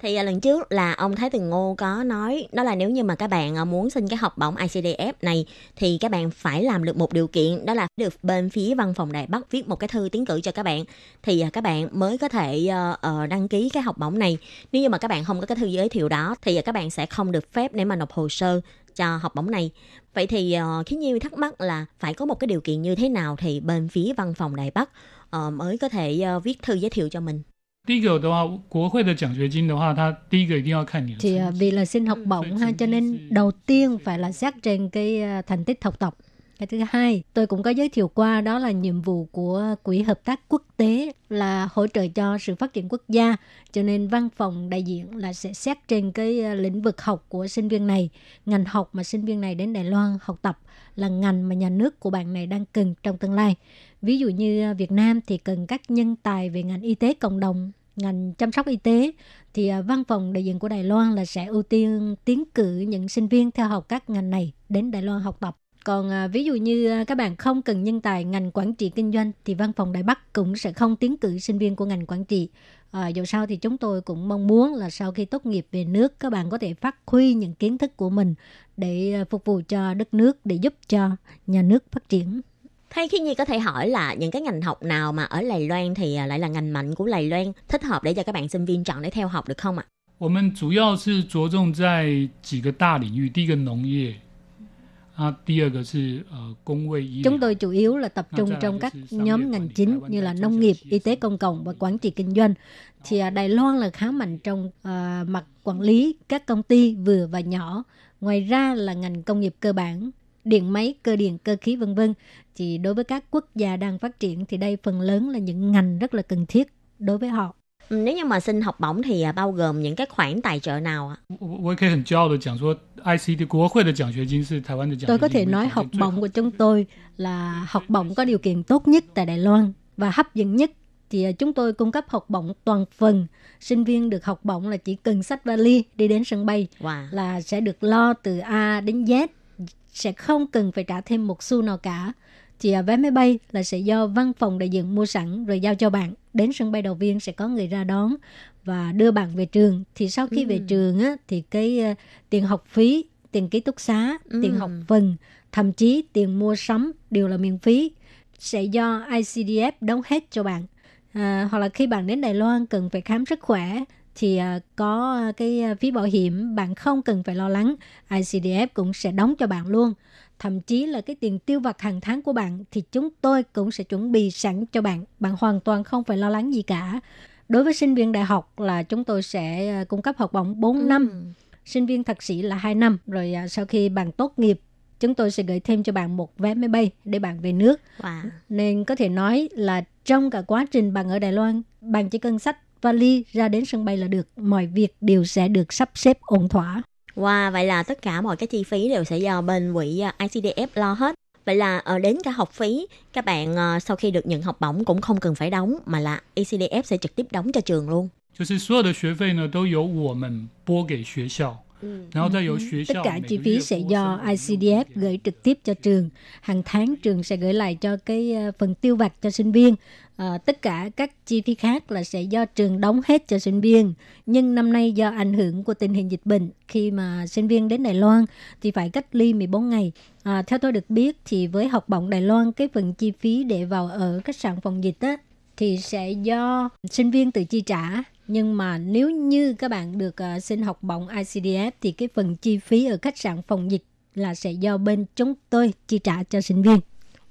Speaker 8: Thì à, lần trước là ông Thái Tường Ngô có nói đó là nếu như mà các bạn à, muốn xin cái học bổng ICDF này thì các bạn phải làm được một điều kiện đó là được bên phía văn phòng Đài Bắc viết một cái thư tiến cử cho các bạn thì à, các bạn mới có thể ờ, ờ, đăng ký cái học bổng này. Nếu như mà các bạn không có cái thư giới thiệu đó thì à, các bạn sẽ không được phép để mà nộp hồ sơ cho học bổng này. Vậy thì uh, khiến Nhiêu thắc mắc là phải có một cái điều kiện như thế nào thì bên phía văn phòng Đài Bắc mới có thể viết thư giới thiệu cho mình.
Speaker 9: 第一个的话，国会的奖学金的话，它第一个一定要看你的
Speaker 2: Thì
Speaker 9: 成
Speaker 2: à,
Speaker 9: 绩
Speaker 2: vì là xin học bổng ha cho nên đầu tiên phải là xét trên cái à, thành tích học tập. Cái thứ hai, tôi cũng có giới thiệu qua đó là nhiệm vụ của Quỹ Hợp tác Quốc tế là hỗ trợ cho sự phát triển quốc gia. Cho nên văn phòng đại diện là sẽ xét trên cái à, lĩnh vực học của sinh viên này. Ngành học mà sinh viên này đến Đài Loan học tập là ngành mà nhà nước của bạn này đang cần trong tương lai. Ví dụ như à, Việt Nam thì cần các nhân tài về ngành y tế cộng đồng, ngành chăm sóc y tế thì à, văn phòng đại diện của Đài Loan là sẽ ưu tiên tiến cử những sinh viên theo học các ngành này đến Đài Loan học tập. Còn à, ví dụ như à, các bạn không cần nhân tài ngành quản trị kinh doanh thì văn phòng Đài Bắc cũng sẽ không tiến cử sinh viên của ngành quản trị. À, dù sao thì chúng tôi cũng mong muốn là sau khi tốt nghiệp về nước các bạn có thể phát huy những kiến thức của mình để phục vụ cho đất nước để giúp cho nhà nước phát triển.
Speaker 8: Thay khi Nhi có thể hỏi là những cái ngành học nào mà ở Đài Loan thì à, lại là ngành mạnh của Đài Loan thích hợp để cho các bạn sinh viên chọn để theo học được không ạ?
Speaker 9: 我们主要是着重在几个大领域，第一个农业，啊，第二个是呃工卫医疗
Speaker 2: Chúng tôi chủ yếu là tập trung trong các nhóm ngành chính như là nông nghiệp, y tế công cộng và quản trị kinh doanh. Thì à, Đài Loan là khá mạnh trong à, mặt quản lý các công ty vừa và nhỏ. Ngoài ra là ngành công nghiệp cơ bản, điện máy, cơ điện, cơ khí vân vân. Thì đối với các quốc gia đang phát triển thì đây phần lớn là những ngành rất là cần thiết đối với họ.
Speaker 8: Nếu như mà xin học bổng thì à, bao gồm những cái khoản tài trợ nào ạ?
Speaker 2: Tôi có thể nói học bổng của chúng tôi là học bổng có điều kiện tốt nhất tại Đài Loan và hấp dẫn nhất thì à, chúng tôi cung cấp học bổng toàn phần. Sinh viên được học bổng là chỉ cần sách vali đi đến sân bay
Speaker 8: wow.
Speaker 2: là sẽ được lo từ A đến Z sẽ không cần phải trả thêm một xu nào cả. Thì à, vé máy bay là sẽ do văn phòng đại diện mua sẵn rồi giao cho bạn. Đến sân bay đầu tiên sẽ có người ra đón và đưa bạn về trường. Thì sau khi về trường á, thì cái à, tiền học phí, tiền ký túc xá, tiền học phần, thậm chí tiền mua sắm đều là miễn phí. Sẽ do ICDF đóng hết cho bạn. À, hoặc là khi bạn đến Đài Loan cần phải khám sức khỏe thì à, có cái à, phí bảo hiểm bạn không cần phải lo lắng ICDF cũng sẽ đóng cho bạn luôn. Thậm chí là cái tiền tiêu vặt hàng tháng của bạn thì chúng tôi cũng sẽ chuẩn bị sẵn cho bạn. Bạn hoàn toàn không phải lo lắng gì cả. Đối với sinh viên đại học là chúng tôi sẽ à, cung cấp học bổng 4 năm. Sinh viên thạc sĩ là 2 năm. Rồi à, sau khi bạn tốt nghiệp chúng tôi sẽ gửi thêm cho bạn một vé máy bay để bạn về nước.
Speaker 8: Wow.
Speaker 2: nên có thể nói là trong cả quá trình bạn ở Đài Loan, bạn chỉ cần sách vali ra đến sân bay là được. Mọi việc đều sẽ được sắp xếp ổn thỏa.
Speaker 8: Wow, vậy là tất cả mọi cái chi phí đều sẽ do bên quỹ à, ICDF lo hết. Vậy là ờ, đến cả học phí, các bạn ờ, sau khi được nhận học bổng cũng không cần phải đóng mà là ICDF sẽ trực tiếp đóng cho trường luôn.
Speaker 9: 就是所有的学费呢都由我们拨给学校，
Speaker 2: tất cả chi phí sẽ do ICDF gửi trực tiếp cho trường. Hàng tháng trường sẽ gửi lại cho cái ờ, phần tiêu vặt cho sinh viên. À, tất cả các chi phí khác là sẽ do trường đóng hết cho sinh viên. Nhưng năm nay do ảnh hưởng của tình hình dịch bệnh, khi mà sinh viên đến Đài Loan thì phải cách ly 14 ngày. À, theo tôi được biết thì với học bổng Đài Loan, cái phần chi phí để vào ở khách sạn phòng dịch á, thì sẽ do sinh viên tự chi trả nhưng mà nếu như các bạn được ờ, xin học bổng ICDF thì cái phần chi phí ở khách sạn phòng dịch là sẽ do bên chúng tôi chi trả cho sinh viên.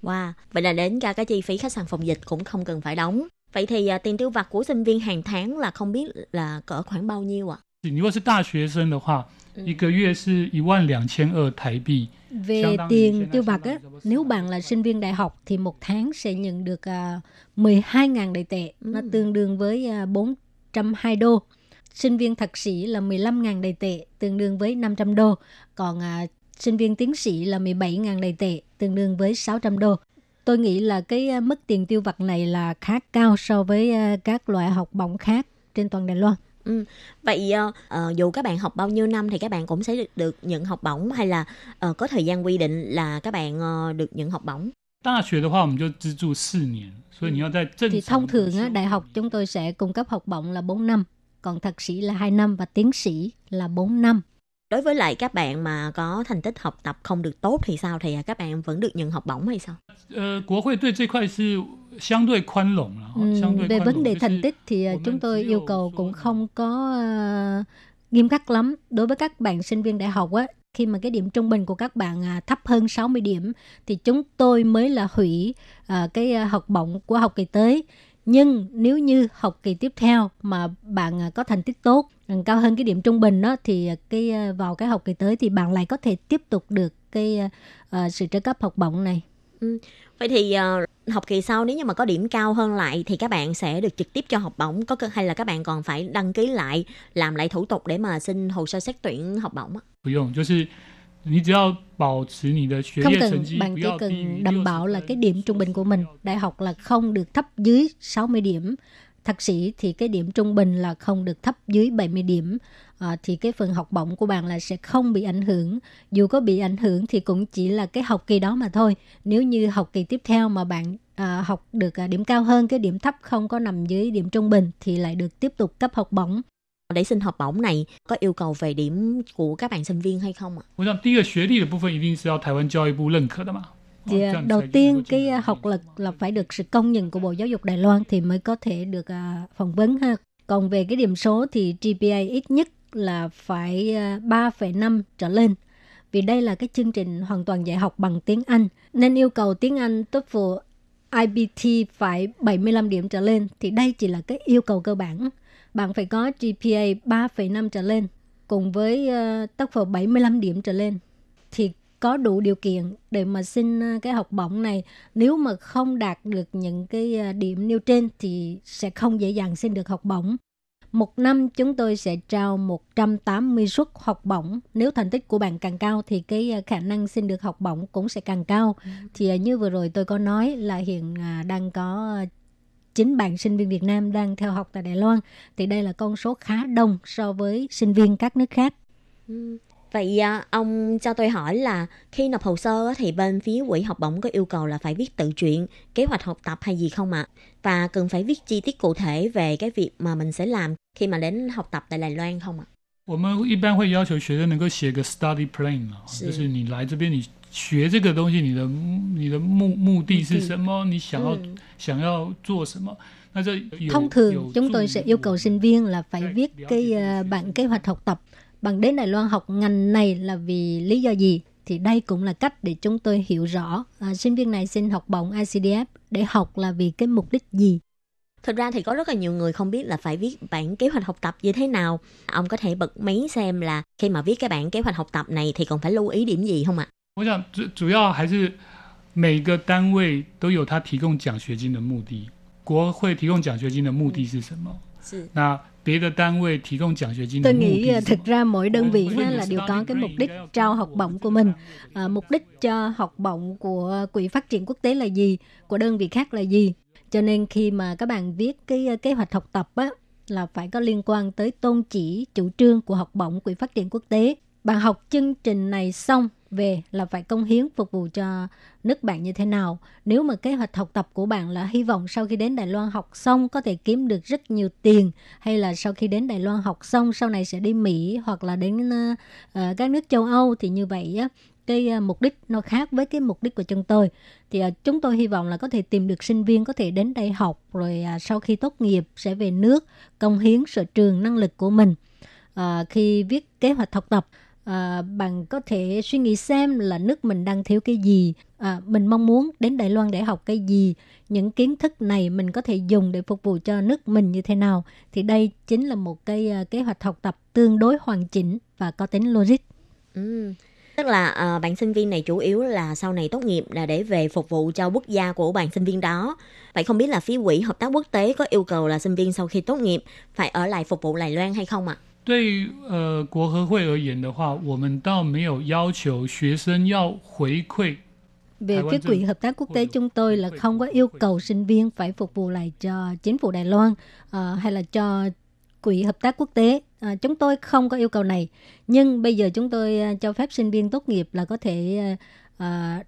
Speaker 8: Wow, vậy là đến cả cái chi phí khách sạn phòng dịch cũng không cần phải đóng. Vậy thì à, tiền tiêu vặt của sinh viên hàng tháng là không biết là cỡ khoảng bao nhiêu ạ?
Speaker 9: 你如果是大学生的话，一个月是一万两千二台币。
Speaker 2: Về
Speaker 9: 相当于
Speaker 2: tiền
Speaker 9: 现在
Speaker 2: tiêu
Speaker 9: 相
Speaker 2: vặt
Speaker 9: 当于
Speaker 2: á,
Speaker 9: 差不多
Speaker 2: nếu bạn là sinh viên đại học thì một tháng sẽ nhận được uh, 12.000 đại tệ, nó tương đương với uh, 102 đô. Sinh viên thạc sĩ là 15.000 đầy tệ, tương đương với 500 đô. Còn à, sinh viên tiến sĩ là 17.000 đầy tệ, tương đương với 600 đô. Tôi nghĩ là cái à, mức tiền tiêu vặt này là khá cao so với à, các loại học bổng khác trên toàn Đài Loan.
Speaker 8: Ừ, vậy uh, dù các bạn học bao nhiêu năm thì các bạn cũng sẽ được, được nhận học bổng hay là uh, có thời gian quy định là các bạn uh, được nhận học bổng?
Speaker 9: 大学的话，我们就资助四年，所以你要在正
Speaker 2: Thì
Speaker 9: 常
Speaker 2: thông
Speaker 9: 的
Speaker 2: thường á,
Speaker 9: 修
Speaker 2: đại học chúng tôi sẽ cung cấp học bổng là 4 năm, còn thạc sĩ là 2 năm và tiến sĩ là 4 năm.
Speaker 8: Đối với lại các bạn mà có thành tích học tập không được tốt thì sao thì à, các bạn vẫn được nhận học bổng hay sao?
Speaker 9: 呃，国会对这块是相对宽容了，哈
Speaker 2: Ừ,
Speaker 9: 相对
Speaker 2: về
Speaker 9: 宽
Speaker 2: vấn
Speaker 9: 容。
Speaker 2: đề
Speaker 9: 就
Speaker 2: thành
Speaker 9: 是
Speaker 2: tích thì à,
Speaker 9: của
Speaker 2: chúng
Speaker 9: mình
Speaker 2: tôi
Speaker 9: chỉ
Speaker 2: yêu
Speaker 9: có
Speaker 2: cầu
Speaker 9: số
Speaker 2: cũng
Speaker 9: là-
Speaker 2: không có à, nghiêm khắc lắm. Đối với các bạn sinh viên đại học á, khi mà cái điểm trung bình của các bạn à, thấp hơn 60 điểm thì chúng tôi mới là hủy à, cái à, học bổng của học kỳ tới. Nhưng nếu như học kỳ tiếp theo mà bạn à, có thành tích tốt, à, cao hơn cái điểm trung bình đó thì à, cái à, vào cái học kỳ tới thì bạn lại có thể tiếp tục được cái à, à sự trợ cấp học bổng này. Ừ.
Speaker 8: Vậy thì ờ, học kỳ sau nếu như mà có điểm cao hơn lại thì các bạn sẽ được trực tiếp cho học bổng có cơ- hay là các bạn còn phải đăng ký lại làm lại thủ tục để mà xin hồ sơ xét tuyển học bổng á?
Speaker 9: 不用，就是你只要保持你的学
Speaker 2: không
Speaker 9: 业
Speaker 2: cần
Speaker 9: 成绩
Speaker 2: bạn
Speaker 9: 不
Speaker 2: chỉ
Speaker 9: 要低于
Speaker 2: cần đảm
Speaker 9: 60
Speaker 2: bảo là
Speaker 9: 分
Speaker 2: cái điểm trung bình của mình đại học là không được thấp dưới 60 điểm thạc sĩ thì cái điểm trung bình là không được thấp dưới 70 điểm à, thì cái phần học bổng của bạn là sẽ không bị ảnh hưởng dù có bị ảnh hưởng thì cũng chỉ là cái học kỳ đó mà thôi nếu như học kỳ tiếp theo mà bạn à, học được à, điểm cao hơn cái điểm thấp không có nằm dưới điểm trung bình thì lại được tiếp tục cấp học bổng
Speaker 8: để xin học bổng này có yêu cầu về điểm của các bạn sinh viên hay không ạ?
Speaker 2: Thì
Speaker 9: yeah, dạ,
Speaker 2: đầu tiên à,
Speaker 9: cái
Speaker 2: học lực là phải được sự công nhận của Bộ Giáo dục Đài Loan thì mới có thể được à, phỏng vấn ha. Còn về cái điểm số thì GPA ít nhất là phải à, 3,5 trở lên vì đây là cái chương trình hoàn toàn dạy học bằng tiếng Anh nên yêu cầu tiếng Anh TOEFL IBT phải 75 điểm trở lên thì đây chỉ là cái yêu cầu cơ bản bạn phải có GPA 3,5 trở lên cùng với uh, TOEFL 75 điểm trở lên. Thì có đủ điều kiện để mà xin à, cái học bổng này. Nếu mà không đạt được những cái à, điểm nêu trên thì sẽ không dễ dàng xin được học bổng. Một năm chúng tôi sẽ trao 180 suất học bổng. Nếu thành tích của bạn càng cao thì cái khả năng xin được học bổng cũng sẽ càng cao. Thì à, như vừa rồi tôi có nói là hiện à, đang có chính bạn sinh viên Việt Nam đang theo học tại Đài Loan thì đây là con số khá đông so với sinh viên các nước khác
Speaker 8: Vậy à, ông cho tôi hỏi là khi nộp hồ sơ á, thì bên phía quỹ học bổng có yêu cầu là phải viết tự truyện, kế hoạch học tập hay gì không ạ? Và cần phải viết chi tiết cụ thể về cái việc mà mình sẽ làm khi mà đến học tập tại Đài Loan không ạ?
Speaker 9: 我们一般会要求学生能够写个 study plan 嘛，
Speaker 8: 是
Speaker 9: 就是你来这边你 学这个东西，你的你的目目的是什么？你想要、
Speaker 8: 嗯
Speaker 9: 想要做什么？那这有
Speaker 2: Thông thường
Speaker 9: 有
Speaker 2: chúng
Speaker 9: 助
Speaker 2: tôi
Speaker 9: 于
Speaker 2: sẽ yêu
Speaker 9: 我
Speaker 2: cầu
Speaker 9: 们
Speaker 2: sinh viên là phải
Speaker 9: Right,
Speaker 2: viết
Speaker 9: lý
Speaker 2: cái
Speaker 9: giải
Speaker 2: à,
Speaker 9: về
Speaker 2: bản
Speaker 9: suy
Speaker 2: kế
Speaker 9: nghĩ.
Speaker 2: hoạch học tập. Bạn đến Đài Loan học ngành này là vì lý do gì? Thì đây cũng là cách để chúng tôi hiểu rõ à, sinh viên này xin học bổng ICDF để học là vì cái mục đích gì.
Speaker 8: Thực ra thì có rất là nhiều người không biết là phải viết bản kế hoạch học tập như thế nào. Ông có thể bật mí xem là khi mà viết cái bản kế hoạch học tập này thì còn phải lưu ý điểm gì không ạ?
Speaker 9: 我想主主要还是每个单位都有他提供奖学金的目的。国会提供奖学金的目的是什么？那别的单位提供奖学金的
Speaker 2: Tôi
Speaker 9: 目
Speaker 2: nghĩ
Speaker 9: 的
Speaker 2: à,
Speaker 9: 是什
Speaker 2: thực
Speaker 9: 么？
Speaker 2: ra mỗi đơn vị
Speaker 9: Với
Speaker 2: ha,
Speaker 9: những
Speaker 2: là đều có
Speaker 9: study
Speaker 2: cái mục
Speaker 9: plan
Speaker 2: đích
Speaker 9: đã
Speaker 2: trao
Speaker 9: có
Speaker 2: học
Speaker 9: một
Speaker 2: bổng
Speaker 9: cái
Speaker 2: của mình.
Speaker 9: plan.
Speaker 2: À, mục đích cho học bổng của Quỹ Phát triển Quốc tế là gì? Của đơn vị khác là gì? Cho nên khi mà các bạn viết cái à, kế hoạch học tập á, là phải có liên quan tới tôn chỉ chủ trương của học bổng quỹ phát triển quốc tế. Bạn học chương trình này xong về là phải công hiến phục vụ cho nước bạn như thế nào. Nếu mà kế hoạch học tập của bạn là hy vọng sau khi đến Đài Loan học xong có thể kiếm được rất nhiều tiền hay là sau khi đến Đài Loan học xong sau này sẽ đi Mỹ hoặc là đến uh, các nước châu Âu thì như vậy á cái ờ, mục đích nó khác với cái mục đích của chúng tôi thì chúng tôi hy vọng là có thể tìm được sinh viên có thể đến đây học rồi sau khi tốt nghiệp sẽ về nước công hiến sở trường năng lực của mình à, khi viết kế hoạch học tập à, bạn có thể suy nghĩ xem là nước mình đang thiếu cái gì à, mình mong muốn đến Đài Loan để học cái gì những kiến thức này mình có thể dùng để phục vụ cho nước mình như thế nào thì đây chính là một cái uh, kế hoạch học tập tương đối hoàn chỉnh và có tính logic.
Speaker 8: Ừ. Tức là uh, bạn sinh viên này chủ yếu là sau này tốt nghiệp là để về phục vụ cho quốc gia của bạn sinh viên đó. Vậy không biết là phía quỹ hợp tác quốc tế có yêu cầu là sinh viên sau khi tốt nghiệp phải ở lại phục vụ Đài Loan hay không ạ? À?
Speaker 9: 对呃国合会而言的话，我们倒没有要求学生要回馈。
Speaker 2: Về phía quỹ hợp tác quốc tế chúng tôi là không có yêu cầu sinh viên phải phục vụ lại cho chính phủ Đài Loan uh, hay là cho quỹ hợp tác quốc tế. Uh, chúng tôi không có yêu cầu này. Nhưng bây giờ chúng tôi uh, cho phép sinh viên tốt nghiệp là có thể uh,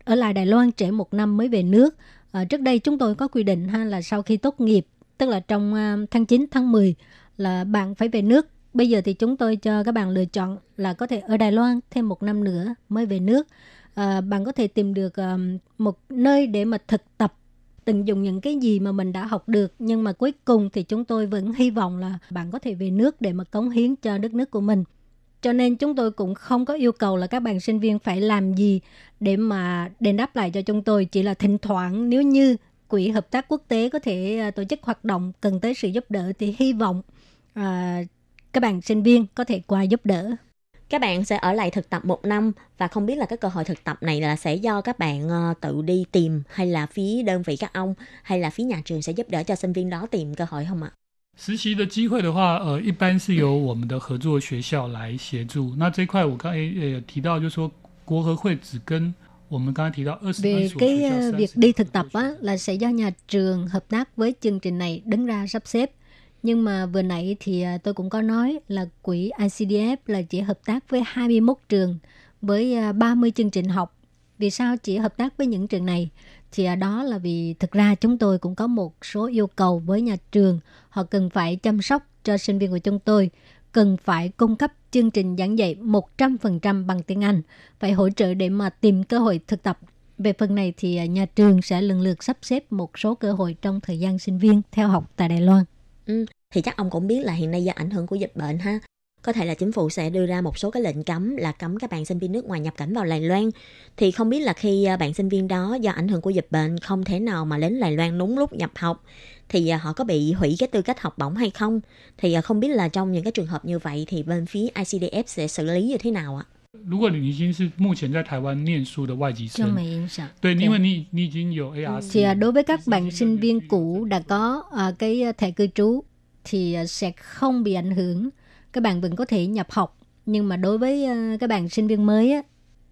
Speaker 2: ở lại Đài Loan trễ một năm mới về nước. Uh, trước đây chúng tôi có quy định ha là sau khi tốt nghiệp, tức là trong uh, tháng 9, tháng 10 là bạn phải về nước Bây giờ thì chúng tôi cho các bạn lựa chọn là có thể ở Đài Loan thêm một năm nữa mới về nước. À, bạn có thể tìm được um, một nơi để mà thực tập tận dụng những cái gì mà mình đã học được. Nhưng mà cuối cùng thì chúng tôi vẫn hy vọng là bạn có thể về nước để mà cống hiến cho đất nước của mình. Cho nên chúng tôi cũng không có yêu cầu là các bạn sinh viên phải làm gì để mà đền đáp lại cho chúng tôi. Chỉ là thỉnh thoảng nếu như quỹ hợp tác quốc tế có thể uh, tổ chức hoạt động cần tới sự giúp đỡ thì hy vọng uh, các bạn sinh viên có thể qua giúp đỡ.
Speaker 8: Các bạn sẽ ở lại thực tập một năm và không biết là cái cơ hội thực tập này là sẽ do các bạn ờ, tự đi tìm hay là phía đơn vị các ông hay là phía nhà trường sẽ giúp đỡ cho sinh viên đó tìm cơ hội không ạ?
Speaker 9: 实习的机会的话，呃，一般是由我们的合作学校来协助。那这块我刚才也提到，就是说国合会只跟我们刚才提到二十
Speaker 2: về cái việc đi thực tập á, là sẽ do nhà trường hợp tác với chương trình này đứng ra sắp xếp nhưng mà vừa nãy thì à, tôi cũng có nói là quỹ ICDF là chỉ hợp tác với 21 trường với à, 30 chương trình học. Vì sao chỉ hợp tác với những trường này? Thì à, đó là vì thực ra chúng tôi cũng có một số yêu cầu với nhà trường. Họ cần phải chăm sóc cho sinh viên của chúng tôi, cần phải cung cấp chương trình giảng dạy 100% bằng tiếng Anh, phải hỗ trợ để mà tìm cơ hội thực tập. Về phần này thì nhà trường sẽ lần lượt sắp xếp một số cơ hội trong thời gian sinh viên theo học tại Đài Loan.
Speaker 8: Ừ, thì chắc ông cũng biết là hiện nay do ảnh hưởng của dịch bệnh ha, có thể là chính phủ sẽ đưa ra một số cái lệnh cấm là cấm các bạn sinh viên nước ngoài nhập cảnh vào Đài Loan. Thì không biết là khi ờ, bạn sinh viên đó do ảnh hưởng của dịch bệnh không thể nào mà đến Đài Loan đúng lúc nhập học thì ờ, họ có bị hủy cái tư cách học bổng hay không? Thì ờ, không biết là trong những cái trường hợp như vậy thì bên phía ICDF sẽ xử lý như thế nào ạ?
Speaker 9: 如果你已经是目前在台湾念书的外籍生，对，因为你你已经有
Speaker 2: AR。Thì đối với các bạn sinh viên cũ đã có uh, cái thẻ cư trú thì sẽ không bị ảnh hưởng. Các bạn vẫn có thể nhập học. Nhưng mà đối với uh, các bạn sinh viên mới á,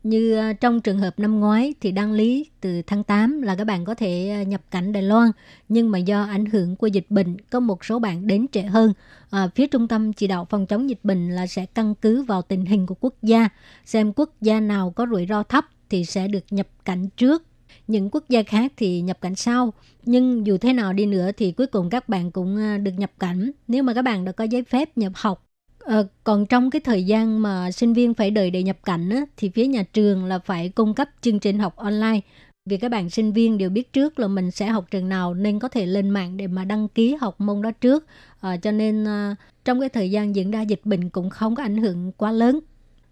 Speaker 2: như ờ, trong trường hợp năm ngoái thì đăng lý từ tháng 8 là các bạn có thể ờ, nhập cảnh Đài Loan. Nhưng mà do ảnh hưởng của dịch bệnh có một số bạn đến trễ hơn. À, phía trung tâm chỉ đạo phòng chống dịch bệnh là sẽ căn cứ vào tình hình của quốc gia xem quốc gia nào có rủi ro thấp thì sẽ được nhập cảnh trước. Những quốc gia khác thì nhập cảnh sau. Nhưng dù thế nào đi nữa thì cuối cùng các bạn cũng được nhập cảnh. Nếu mà các bạn đã có giấy phép nhập học À, còn trong cái thời gian mà sinh viên phải đợi để nhập cảnh á, thì phía nhà trường là phải cung cấp chương trình học online. Vì các bạn sinh viên đều biết trước là mình sẽ học trường nào nên có thể lên mạng để mà đăng ký học môn đó trước. À, cho nên à, trong cái thời gian diễn ra dịch bệnh cũng không có ảnh hưởng quá lớn.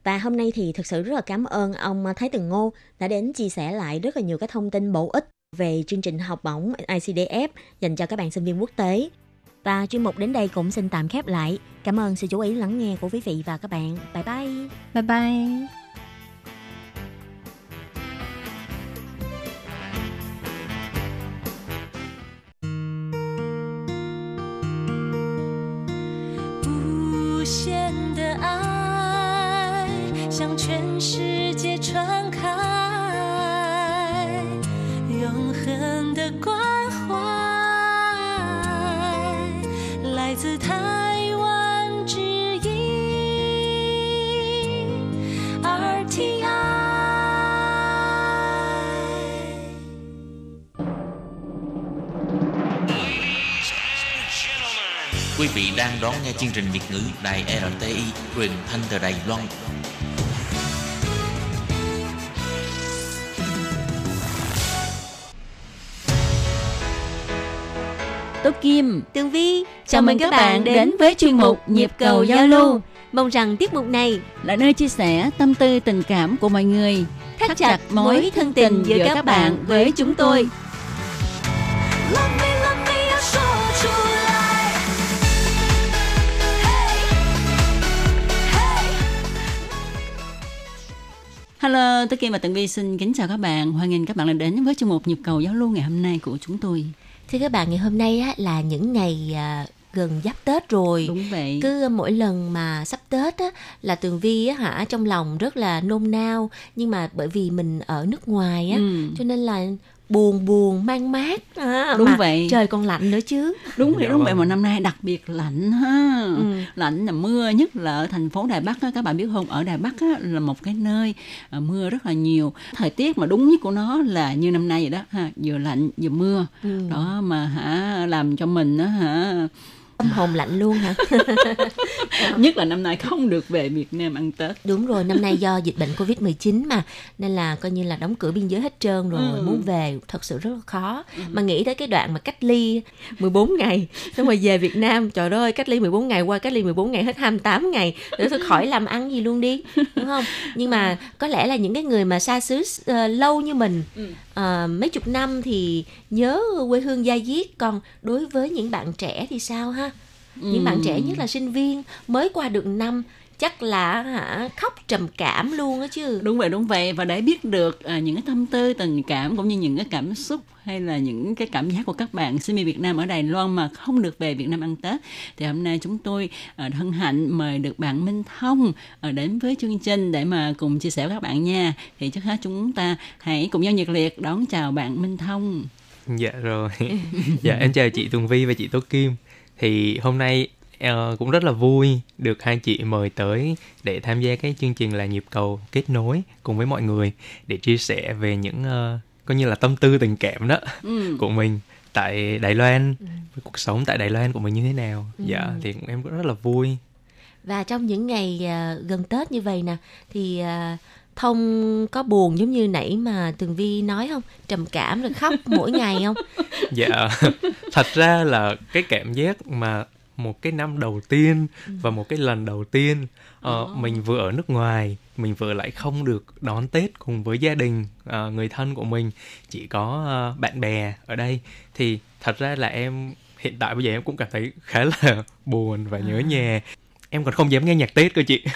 Speaker 8: Và hôm nay thì thực sự rất là cảm ơn ông Thái Tường Ngô đã đến chia sẻ lại rất là nhiều cái thông tin bổ ích về chương trình học bổng ICDF dành cho các bạn sinh viên quốc tế. Và chuyên mục đến đây cũng xin tạm khép lại. Cảm ơn sự chú ý lắng nghe của quý vị và các bạn. Bye bye.
Speaker 2: Bye bye. Bù 全世界传开。
Speaker 1: Quý vị đang đón nghe chương trình Việt ngữ Đài RTI truyền thanh từ Đài Loan.
Speaker 5: Tố Kim,
Speaker 7: Tường Vi.
Speaker 5: Chào mừng các bạn đến với chuyên mục Nhịp cầu giao lưu.
Speaker 7: Mong rằng tiết mục này
Speaker 5: là nơi chia sẻ tâm tư tình cảm của mọi người,
Speaker 7: thắt chặt mối thân tình giữa các bạn với chúng tôi.
Speaker 5: Hello, tôi Kim và Tường Vi xin kính chào các bạn. Hoan nghênh các bạn đã đến với chương mục nhịp cầu giao lưu ngày hôm nay của chúng tôi.
Speaker 7: Thưa các bạn, ngày hôm nay á, là những ngày à, gần giáp Tết rồi.
Speaker 5: Đúng vậy.
Speaker 7: Cứ mỗi lần mà sắp Tết á, là Tường Vi á, hả trong lòng rất là nôn nao nhưng mà bởi vì mình ở nước ngoài á
Speaker 5: Ừ.
Speaker 7: cho nên là buồn buồn mang mát à,
Speaker 5: Đúng
Speaker 7: mà
Speaker 5: vậy.
Speaker 7: trời còn lạnh nữa chứ
Speaker 5: Đúng vậy,
Speaker 3: Dạ
Speaker 5: đúng vậy
Speaker 3: vâng.
Speaker 5: mà năm nay đặc biệt lạnh ha.
Speaker 7: Ừ.
Speaker 5: Lạnh là mưa nhất là ở thành phố Đài Bắc á, các bạn biết không? Ở Đài Bắc á, là một cái nơi à, mưa rất là nhiều. Thời tiết mà đúng nhất của nó là như năm nay vậy đó ha, vừa lạnh vừa mưa.
Speaker 7: Ừ.
Speaker 5: Đó mà hả làm cho mình á hả
Speaker 7: tâm hồn lạnh luôn hả
Speaker 5: nhất là năm nay không được về Việt Nam ăn Tết.
Speaker 7: đúng rồi năm nay do dịch bệnh covid 19 mà nên là coi như là đóng cửa biên giới hết trơn rồi
Speaker 5: Ừ.
Speaker 7: muốn về thật sự rất là khó mà nghĩ tới cái đoạn mà cách ly 14 ngày xong rồi về Việt Nam trời ơi cách ly 14 ngày qua cách ly 14 ngày hết 28 ngày để tôi khỏi làm ăn gì luôn đi đúng không nhưng mà có lẽ là những cái người mà xa xứ ờ, lâu như mình
Speaker 5: Ừ.
Speaker 7: ờ, mấy chục năm thì nhớ quê hương gia diết còn đối với những bạn trẻ thì sao ha? Những bạn trẻ nhất là sinh viên mới qua được năm chắc là hả khóc trầm cảm luôn á chứ
Speaker 5: Đúng vậy, đúng vậy. Và để biết được à, những cái tâm tư, tình cảm cũng như những cái cảm xúc hay là những cái cảm giác của các bạn sinh viên Việt Nam ở Đài Loan mà không được về Việt Nam ăn Tết thì hôm nay chúng tôi à, hân hạnh mời được bạn Minh Thông à, đến với chương trình để mà cùng chia sẻ với các bạn nha. Thì trước hết chúng ta hãy cùng nhau nhiệt liệt đón chào bạn Minh Thông.
Speaker 10: Dạ rồi. dạ em chào chị Tường Vi và chị Tố Kim. Thì hôm nay ờ, cũng rất là vui được hai chị mời tới để tham gia cái chương trình là nhịp cầu kết nối cùng với mọi người để chia sẻ về những ờ, coi như là tâm tư tình cảm đó
Speaker 5: Ừ.
Speaker 10: của mình tại Đài Loan, cuộc sống tại Đài Loan của mình như thế nào. Dạ thì em cũng rất là vui.
Speaker 7: và trong những ngày à, gần Tết như vậy nè thì à, thông có buồn giống như nãy mà Tường Vi nói không trầm cảm rồi khóc mỗi ngày không
Speaker 10: Dạ, thật ra là cái cảm giác mà một cái năm đầu tiên và một cái lần đầu tiên ờ, mình vừa ở nước ngoài, mình vừa lại không được đón Tết cùng với gia đình, ờ, người thân của mình, chỉ có ờ, bạn bè ở đây thì thật ra là em hiện tại bây giờ em cũng cảm thấy khá là buồn và nhớ nhà. Em còn không dám nghe nhạc Tết cơ chị.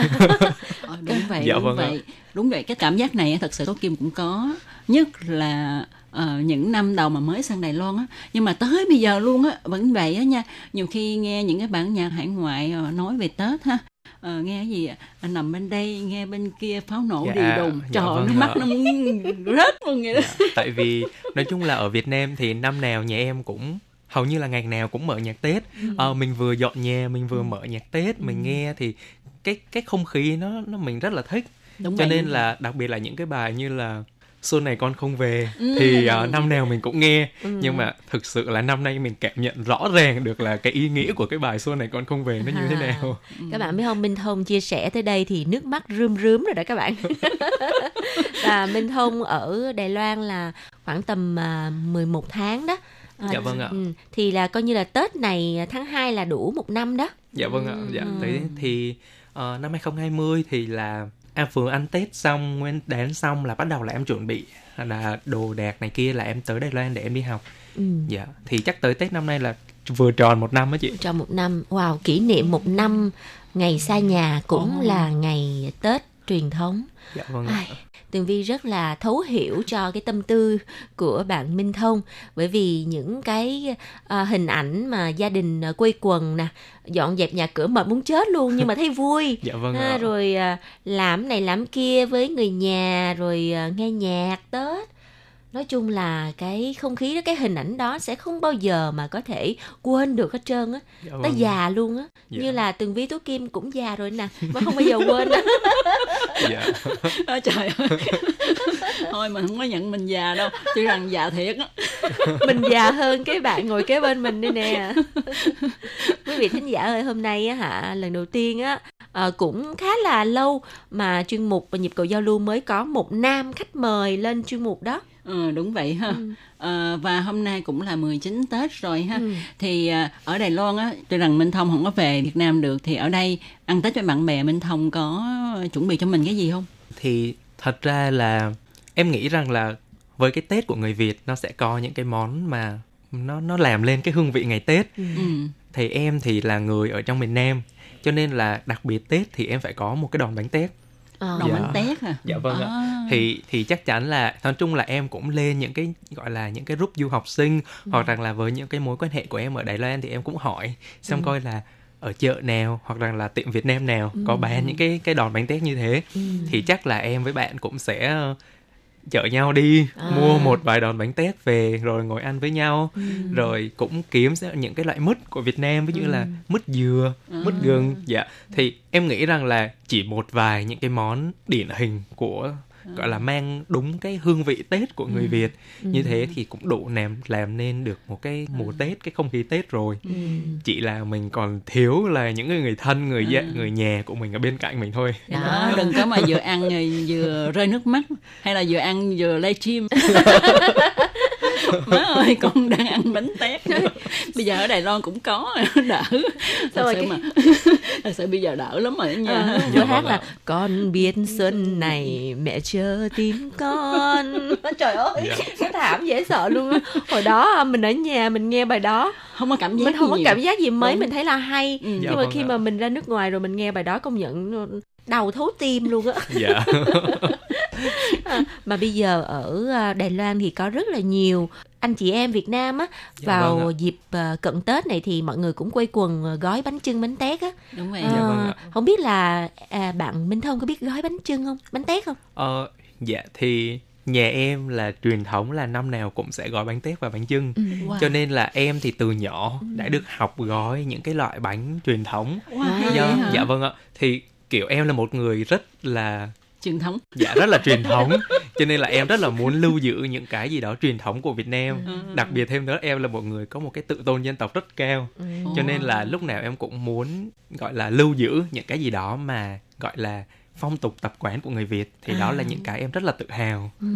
Speaker 5: Ờ, đúng vậy,
Speaker 10: Dạ
Speaker 5: đúng
Speaker 10: vâng ạ.
Speaker 5: vậy. Đúng vậy, cái cảm giác này thật sự Tố Kim cũng có. Nhất là ờ, những năm đầu mà mới sang Đài Loan á. Nhưng mà tới bây giờ luôn á, vẫn vậy á nha. Nhiều khi nghe những cái bản nhạc hải ngoại ờ, nói về Tết ha. Ờ, nghe cái gì? À, nằm bên đây nghe bên kia pháo nổ
Speaker 10: Dạ,
Speaker 5: đi đùng
Speaker 10: dạ
Speaker 5: trời ơi,
Speaker 10: vâng
Speaker 5: nước mắt nó muốn rớt luôn vậy đó.
Speaker 10: Tại vì nói chung là ở Việt Nam thì năm nào nhà em cũng hầu như là ngày nào cũng mở nhạc Tết. Ờ, mình vừa dọn nhà mình vừa mở nhạc Tết mình nghe thì cái cái không khí nó nó mình rất là thích.
Speaker 5: Đúng
Speaker 10: cho
Speaker 5: vậy,
Speaker 10: nên là đặc biệt là những cái bài như là xuân này con không về
Speaker 5: Ừ.
Speaker 10: thì ờ, năm nào mình cũng nghe
Speaker 7: Ừ.
Speaker 10: nhưng mà thực sự là năm nay mình cảm nhận rõ ràng được là cái ý nghĩa của cái bài xuân này con không về nó như thế
Speaker 7: À.
Speaker 10: nào
Speaker 7: các bạn biết không Minh Thông chia sẻ tới đây thì nước mắt rơm rớm rồi đó các bạn và Minh Thông ở Đài Loan là khoảng tầm à, 11 tháng đó À,
Speaker 10: Dạ vâng ạ.
Speaker 7: ừ, thì là coi như là Tết này tháng 2 là đủ một năm đó
Speaker 10: Dạ vâng ạ, dạ
Speaker 7: Ừ.
Speaker 10: thế thì ờ, năm 2020 thì là em vừa ăn Tết xong, nguyên đán xong là bắt đầu là em chuẩn bị là đồ đạc này kia là em tới Đài Loan để em đi học.
Speaker 7: ừ.
Speaker 10: Dạ, thì chắc tới Tết năm nay là vừa tròn một năm á chị.
Speaker 7: trong một năm wow kỷ niệm một năm ngày xa nhà cũng
Speaker 5: Ồ.
Speaker 7: là ngày Tết truyền thống
Speaker 10: Dạ vâng.
Speaker 7: Ai, Tường Vi rất là thấu hiểu cho cái tâm tư của bạn Minh Thông bởi vì những cái à, hình ảnh mà gia đình à, quây quần nè dọn dẹp nhà cửa mệt muốn chết luôn nhưng mà thấy vui
Speaker 10: Dạ vâng
Speaker 7: ha,
Speaker 10: ạ.
Speaker 7: rồi à, làm này làm kia với người nhà rồi à, nghe nhạc Tết nói chung là cái không khí đó cái hình ảnh đó sẽ không bao giờ mà có thể quên được hết trơn á.
Speaker 10: Dạ
Speaker 7: tới
Speaker 10: vâng.
Speaker 7: già luôn á.
Speaker 10: Dạ.
Speaker 7: như là tường vi tố kim cũng già rồi nè mà không bao giờ quên á.
Speaker 10: Dạ.
Speaker 5: Ôi trời ơi. Thôi mình không có nhận mình già đâu tuy rằng già thiệt á.
Speaker 7: Mình già hơn cái bạn ngồi kế bên mình đây nè. Quý vị thính giả ơi hôm nay á hả lần đầu tiên á à, cũng khá là lâu mà chuyên mục và nhịp cầu giao lưu mới có một nam khách mời lên chuyên mục đó
Speaker 5: Ừ, đúng vậy ha. Ừ. À, và hôm nay cũng là 19 Tết rồi ha. Ừ. Thì à, ở Đài Loan á, tuy rằng Minh Thông không có về Việt Nam được thì ở đây ăn Tết với bạn bè Minh Thông có chuẩn bị cho mình cái gì không?
Speaker 10: Thì thật ra là em nghĩ rằng là với cái Tết của người Việt nó sẽ có những cái món mà nó nó làm lên cái hương vị ngày Tết. Ừ. Thì em thì là người ở trong miền Nam cho nên là đặc biệt Tết thì em phải có một cái đòn bánh tét
Speaker 5: À. Đòn dạ. bánh tét à?
Speaker 10: Dạ vâng à. ạ. Thì thì chắc chắn là nói chung là em cũng lên những cái gọi là những cái group du học sinh ừ. hoặc rằng là với những cái mối quan hệ của em ở Đài Loan thì em cũng hỏi xem ừ. coi là ở chợ nào hoặc rằng là tiệm Việt Nam nào ừ. có bán những cái cái đòn bánh tét như thế ừ. thì chắc là em với bạn cũng sẽ chở nhau đi à. mua một vài đòn bánh tét về rồi ngồi ăn với nhau ừ. rồi cũng kiếm những cái loại mứt của Việt Nam ví dụ ừ. là mứt dừa à. mứt gừng dạ thì em nghĩ rằng là chỉ một vài những cái món điển hình của gọi là mang đúng cái hương vị Tết của người ừ. Việt ừ. như thế thì cũng đủ làm làm nên được một cái mùa ừ. Tết cái không khí Tết rồi ừ. chỉ là mình còn thiếu là những người người thân người à. người nhà của mình ở bên cạnh mình thôi
Speaker 5: đó đừng có mà vừa ăn vừa rơi nước mắt hay là vừa ăn vừa chim má ơi con đang ăn bánh tét bây giờ ở đài loan cũng có đỡ thật sự mà thật sự bây giờ đỡ lắm rồi nha
Speaker 7: à, vừa hát là con biết xuân này mẹ chờ tìm con trời ơi yeah. Dạ. nó thảm dễ sợ luôn á hồi đó mình ở nhà mình nghe bài đó
Speaker 5: không có cảm giác
Speaker 7: mình không có
Speaker 5: nhiều.
Speaker 7: cảm giác gì mấy Đúng. mình thấy là hay ừ. nhưng dạ, mà vâng khi ạ. mà mình ra nước ngoài rồi mình nghe bài đó công nhận đầu thấu tim luôn á dạ. À, mà bây giờ ở à, Đài Loan thì có rất là nhiều anh chị em Việt Nam á dạ, vào vâng dịp uh, cận Tết này thì mọi người cũng quây quần gói bánh trưng bánh tét á.
Speaker 5: Đúng vậy dạ, vâng
Speaker 7: không biết là à, bạn Minh Thông có biết gói bánh trưng không? Bánh tét không?
Speaker 10: Ờ dạ thì nhà em là truyền thống là năm nào cũng sẽ gói bánh tét và bánh chưng ừ, wow. cho nên là em thì từ nhỏ ừ. đã được học gói những cái loại bánh truyền thống.
Speaker 5: Wow.
Speaker 10: do dạ vâng ạ. Thì kiểu em là một người rất là
Speaker 5: truyền thống
Speaker 10: dạ rất là truyền thống cho nên là em rất là muốn lưu giữ những cái gì đó truyền thống của Việt Nam ừ. đặc biệt thêm nữa em là một người có một cái tự tôn dân tộc rất cao ừ. cho nên là lúc nào em cũng muốn gọi là lưu giữ những cái gì đó mà gọi là phong tục tập quán của người Việt thì à. đó là à. những cái em rất là tự hào.
Speaker 7: Ừ.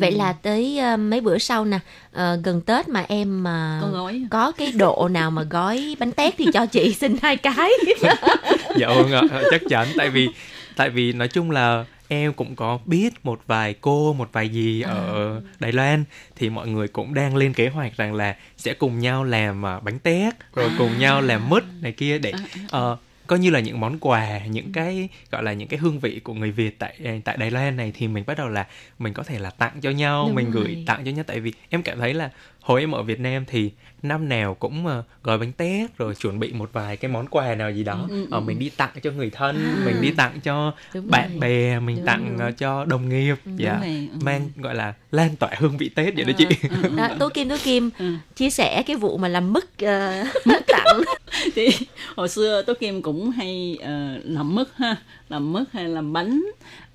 Speaker 7: Vậy là tới uh, mấy bữa sau nè, uh, gần Tết mà em mà uh, có cái độ nào mà gói bánh tét thì cho chị xin hai cái.
Speaker 10: dạ vâng ạ, chắc chắn tại vì tại vì nói chung là em cũng có biết một vài cô một vài gì à. ở Đài Loan thì mọi người cũng đang lên kế hoạch rằng là sẽ cùng nhau làm uh, bánh tét rồi à. cùng nhau làm mứt này kia để uh, coi như là những món quà những cái gọi là những cái hương vị của người Việt tại à, tại Đài Loan này thì mình bắt đầu là mình có thể là tặng cho nhau Đúng mình rồi. gửi tặng cho nhau tại vì em cảm thấy là hồi em ở Việt Nam thì năm nào cũng uh, gói bánh tét rồi chuẩn bị một vài cái món quà nào gì đó ừ, ừ, uh, mình đi tặng cho người thân à. mình đi tặng cho bạn rồi. bè mình Đúng tặng uh, cho đồng nghiệp ừ, dạ rồi. Ừ. mang gọi là lan tỏa hương vị tết vậy đó chị
Speaker 7: ừ, đó, tố kim tố kim ừ. chia sẻ cái vụ mà làm mứt uh, mứt tặng
Speaker 5: thì hồi xưa tố kim cũng hay uh, làm mứt ha làm mứt hay làm bánh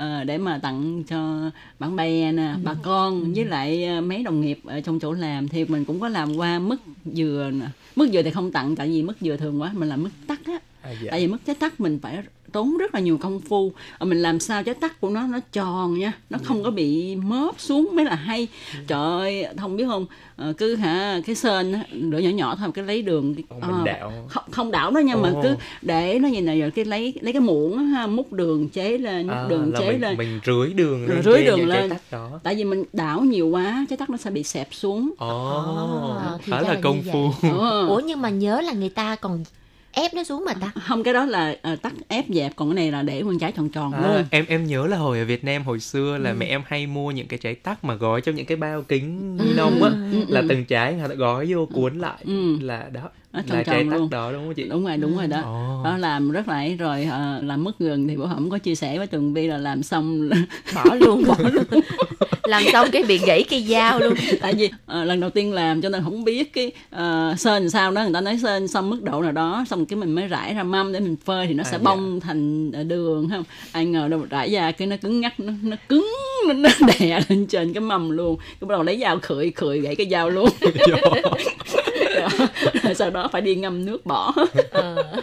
Speaker 5: uh, để mà tặng cho bạn bè nè bà con với lại mấy đồng nghiệp ở trong chỗ làm. Thì mình cũng có làm qua mứt dừa nè. Mứt dừa thì không tặng tại vì mứt dừa thường quá mình làm mứt tắc á à, dạ. tại vì mứt trái tắc mình phải tốn rất là nhiều công phu. Mình làm sao trái tắc của nó nó tròn nha. Nó không có bị móp xuống mới là hay. Trời ơi không biết không? Ờ, cứ hả cái sên rửa nhỏ nhỏ thôi cái lấy đường
Speaker 10: à, đảo.
Speaker 5: Không, không đảo đó nhưng mà cứ để nó như này rồi cái lấy lấy cái muỗng ha múc đường chế lên múc à, đường chế
Speaker 10: mình,
Speaker 5: lên.
Speaker 10: mình rưới đường
Speaker 5: lên rưới đường lên. đó. tại vì mình đảo nhiều quá trái tắc nó sẽ bị xẹp xuống.
Speaker 10: Oh, à, khá là công phu.
Speaker 7: ủa nhưng mà nhớ là người ta còn ép nó xuống mà ta
Speaker 5: không cái đó là uh, tắt ép dẹp còn cái này là để nguyên trái tròn tròn à, luôn
Speaker 10: em em nhớ là hồi ở Việt Nam hồi xưa là ừ. mẹ em hay mua những cái trái tắc mà gói trong những cái bao kính ni lông á ừ, ừ, là ừ. từng trái người ta gói vô cuốn lại ừ. là đó nó tròn là trái tắc đó đúng không chị?
Speaker 5: Đúng rồi đúng rồi đó. Oh. đó làm rất là rồi uh, làm mất gừng thì bữa hổm có chia sẻ với tường vi là làm xong
Speaker 7: bỏ luôn bỏ luôn. Làm xong cái bị gãy cây dao luôn.
Speaker 5: Tại vì uh, lần đầu tiên làm cho nên không biết cái uh, sên sao đó. Người ta nói sên xong mức độ nào đó xong cái mình mới rải ra mâm để mình phơi thì nó à, sẽ dạ. bong thành đường không ai ngờ đâu rải ra cái nó cứng ngắt nó, nó cứng nó đè lên trên cái mâm luôn. Cái bắt đầu lấy dao khựi khựi gãy cái dao luôn rồi sau đó phải đi ngâm nước bỏ
Speaker 7: ờ.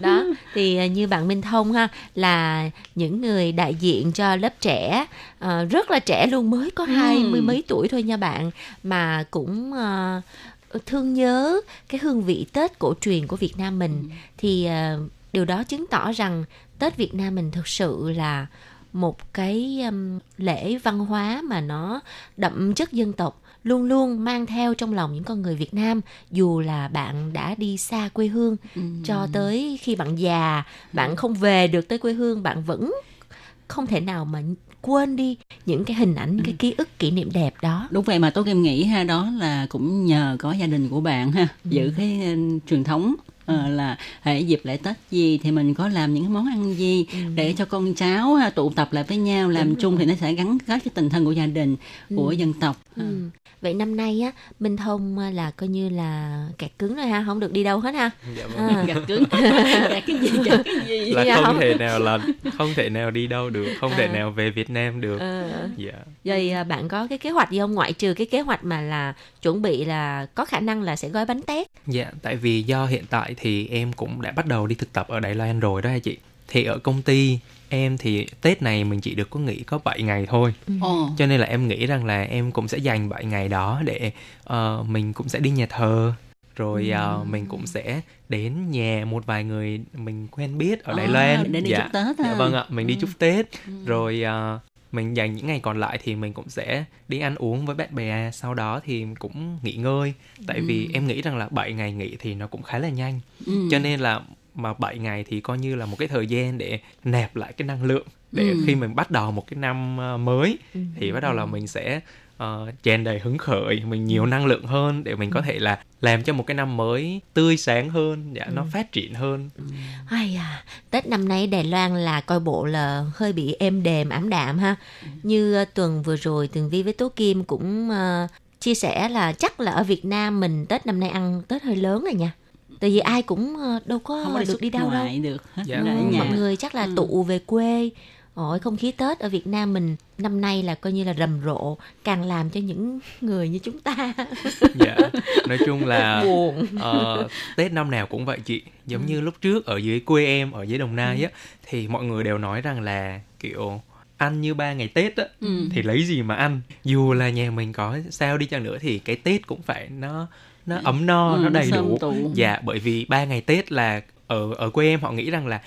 Speaker 7: đó thì à, như bạn Minh Thông ha là những người đại diện cho lớp trẻ uh, rất là trẻ luôn mới có hai mươi ừ. mấy tuổi thôi nha bạn mà cũng uh, thương nhớ cái hương vị Tết cổ truyền của Việt Nam mình ừ. thì uh, điều đó chứng tỏ rằng Tết Việt Nam mình thực sự là một cái um, lễ văn hóa mà nó đậm chất dân tộc luôn luôn mang theo trong lòng những con người Việt Nam dù là bạn đã đi xa quê hương ừ. cho tới khi bạn già bạn không về được tới quê hương bạn vẫn không thể nào mà quên đi những cái hình ảnh những cái ký ức kỷ niệm đẹp đó
Speaker 5: đúng vậy mà tôi em nghĩ ha đó là cũng nhờ có gia đình của bạn ha ừ. giữ cái uh, truyền thống uh, là hệ dịp lễ Tết gì thì mình có làm những món ăn gì ừ. để cho con cháu uh, tụ tập lại với nhau làm Đúng chung rồi. thì nó sẽ gắn kết cái tình thân của gia đình ừ. của dân tộc.
Speaker 7: Ừ. Vậy năm nay á Minh Thông là coi như là kẹt cứng rồi ha, không được đi đâu hết ha.
Speaker 10: Dạ vâng. À.
Speaker 5: kẹt cứng. kẹt cái gì kẹt cái gì?
Speaker 10: Là không, không thể nào là không thể nào đi đâu được, không à. thể nào về Việt Nam được. À.
Speaker 7: Dạ. Vậy bạn có cái kế hoạch gì không ngoại trừ cái kế hoạch mà là chuẩn bị là có khả năng là sẽ gói bánh tét?
Speaker 10: Dạ, tại vì do hiện tại thì em cũng đã bắt đầu đi thực tập ở Đài Loan rồi đó hai chị thì ở công ty em thì Tết này mình chỉ được có nghỉ có 7 ngày thôi. Ừ. Cho nên là em nghĩ rằng là em cũng sẽ dành 7 ngày đó để uh, mình cũng sẽ đi nhà thờ rồi uh, mình cũng sẽ đến nhà một vài người mình quen biết ở Đài à, Loan
Speaker 5: để đi dạ. chúc Tết
Speaker 10: à. Dạ vâng ạ, mình đi ừ. chúc Tết. Ừ. Rồi uh, mình dành những ngày còn lại thì mình cũng sẽ đi ăn uống với bạn bè sau đó thì cũng nghỉ ngơi tại ừ. vì em nghĩ rằng là 7 ngày nghỉ thì nó cũng khá là nhanh ừ. cho nên là mà 7 ngày thì coi như là một cái thời gian để nạp lại cái năng lượng để ừ. khi mình bắt đầu một cái năm ờ, mới ừ. thì bắt đầu là mình sẽ uh, tràn đầy hứng khởi mình nhiều năng lượng hơn để mình có thể là làm cho một cái năm mới tươi sáng hơn dạ ừ. nó phát triển hơn
Speaker 7: ừ. ai à tết năm nay đài loan là coi bộ là hơi bị êm đềm ảm đạm ha ừ. như uh, tuần vừa rồi tường vi với tố kim cũng uh, chia sẻ là chắc là ở việt nam mình tết năm nay ăn tết hơi lớn rồi nha tại vì ai cũng đâu có,
Speaker 5: không có
Speaker 7: được đi đâu đâu
Speaker 5: được
Speaker 7: dạ. ừ, mọi người chắc là ừ. tụ về quê Ôi không khí Tết ở Việt Nam mình năm nay là coi như là rầm rộ càng làm cho những người như chúng ta
Speaker 10: dạ nói chung là buồn uh, Tết năm nào cũng vậy chị giống ừ. như lúc trước ở dưới quê em ở dưới Đồng Nai ừ. á thì mọi người đều nói rằng là kiểu ăn như ba ngày Tết á ừ. thì lấy gì mà ăn dù là nhà mình có sao đi chăng nữa thì cái Tết cũng phải nó nó ấm no ừ, nó đầy đủ tụ. dạ bởi vì ba ngày Tết là ở ở quê em họ nghĩ rằng là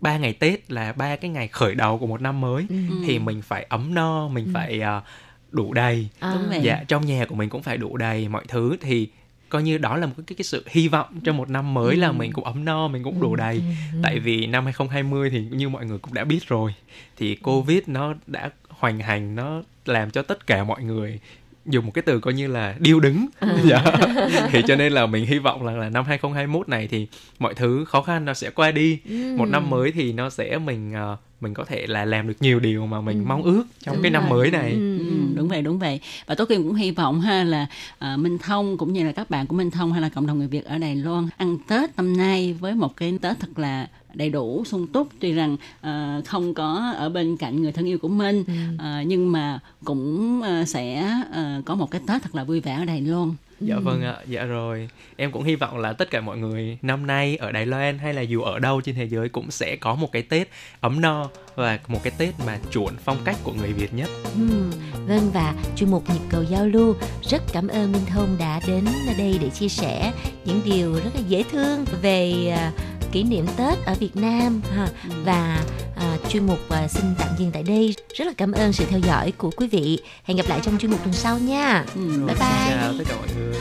Speaker 10: ba um, ngày Tết là ba cái ngày khởi đầu của một năm mới ừ. thì mình phải ấm no mình ừ. phải uh, đủ đầy à. dạ trong nhà của mình cũng phải đủ đầy mọi thứ thì coi như đó là một cái cái sự hy vọng cho một năm mới ừ. là mình cũng ấm no mình cũng đủ ừ, đầy ừ. Ừ. tại vì năm 2020 thì như mọi người cũng đã biết rồi thì covid nó đã hoành hành nó làm cho tất cả mọi người dùng một cái từ coi như là điêu đứng à. dạ. thì cho nên là mình hy vọng là, là năm 2021 này thì mọi thứ khó khăn nó sẽ qua đi ừ. một năm mới thì nó sẽ mình uh, mình có thể là làm được nhiều điều mà mình ừ. mong ước trong đúng cái rồi. năm mới này
Speaker 5: ừ. Ừ. đúng vậy đúng vậy và kim cũng hy vọng ha là uh, minh thông cũng như là các bạn của minh thông hay là cộng đồng người việt ở đài loan ăn tết năm nay với một cái tết thật là đầy đủ sung túc tuy rằng uh, không có ở bên cạnh người thân yêu của mình ừ. uh, nhưng mà cũng uh, sẽ uh, có một cái tết thật là vui vẻ ở đài loan
Speaker 10: dạ ừ. vâng ạ dạ rồi em cũng hy vọng là tất cả mọi người năm nay ở đài loan hay là dù ở đâu trên thế giới cũng sẽ có một cái tết ấm no và một cái tết mà chuẩn phong cách của người việt nhất
Speaker 7: ừ. vâng và chuyên mục nhịp cầu giao lưu rất cảm ơn minh thông đã đến đây để chia sẻ những điều rất là dễ thương về uh, kỷ niệm Tết ở Việt Nam ha. Ừ. và à, chuyên mục à, xin tạm dừng tại đây. Rất là cảm ơn sự theo dõi của quý vị. Hẹn gặp lại trong chuyên mục tuần sau nha. Ừ. bye bye.
Speaker 10: chào tất cả mọi người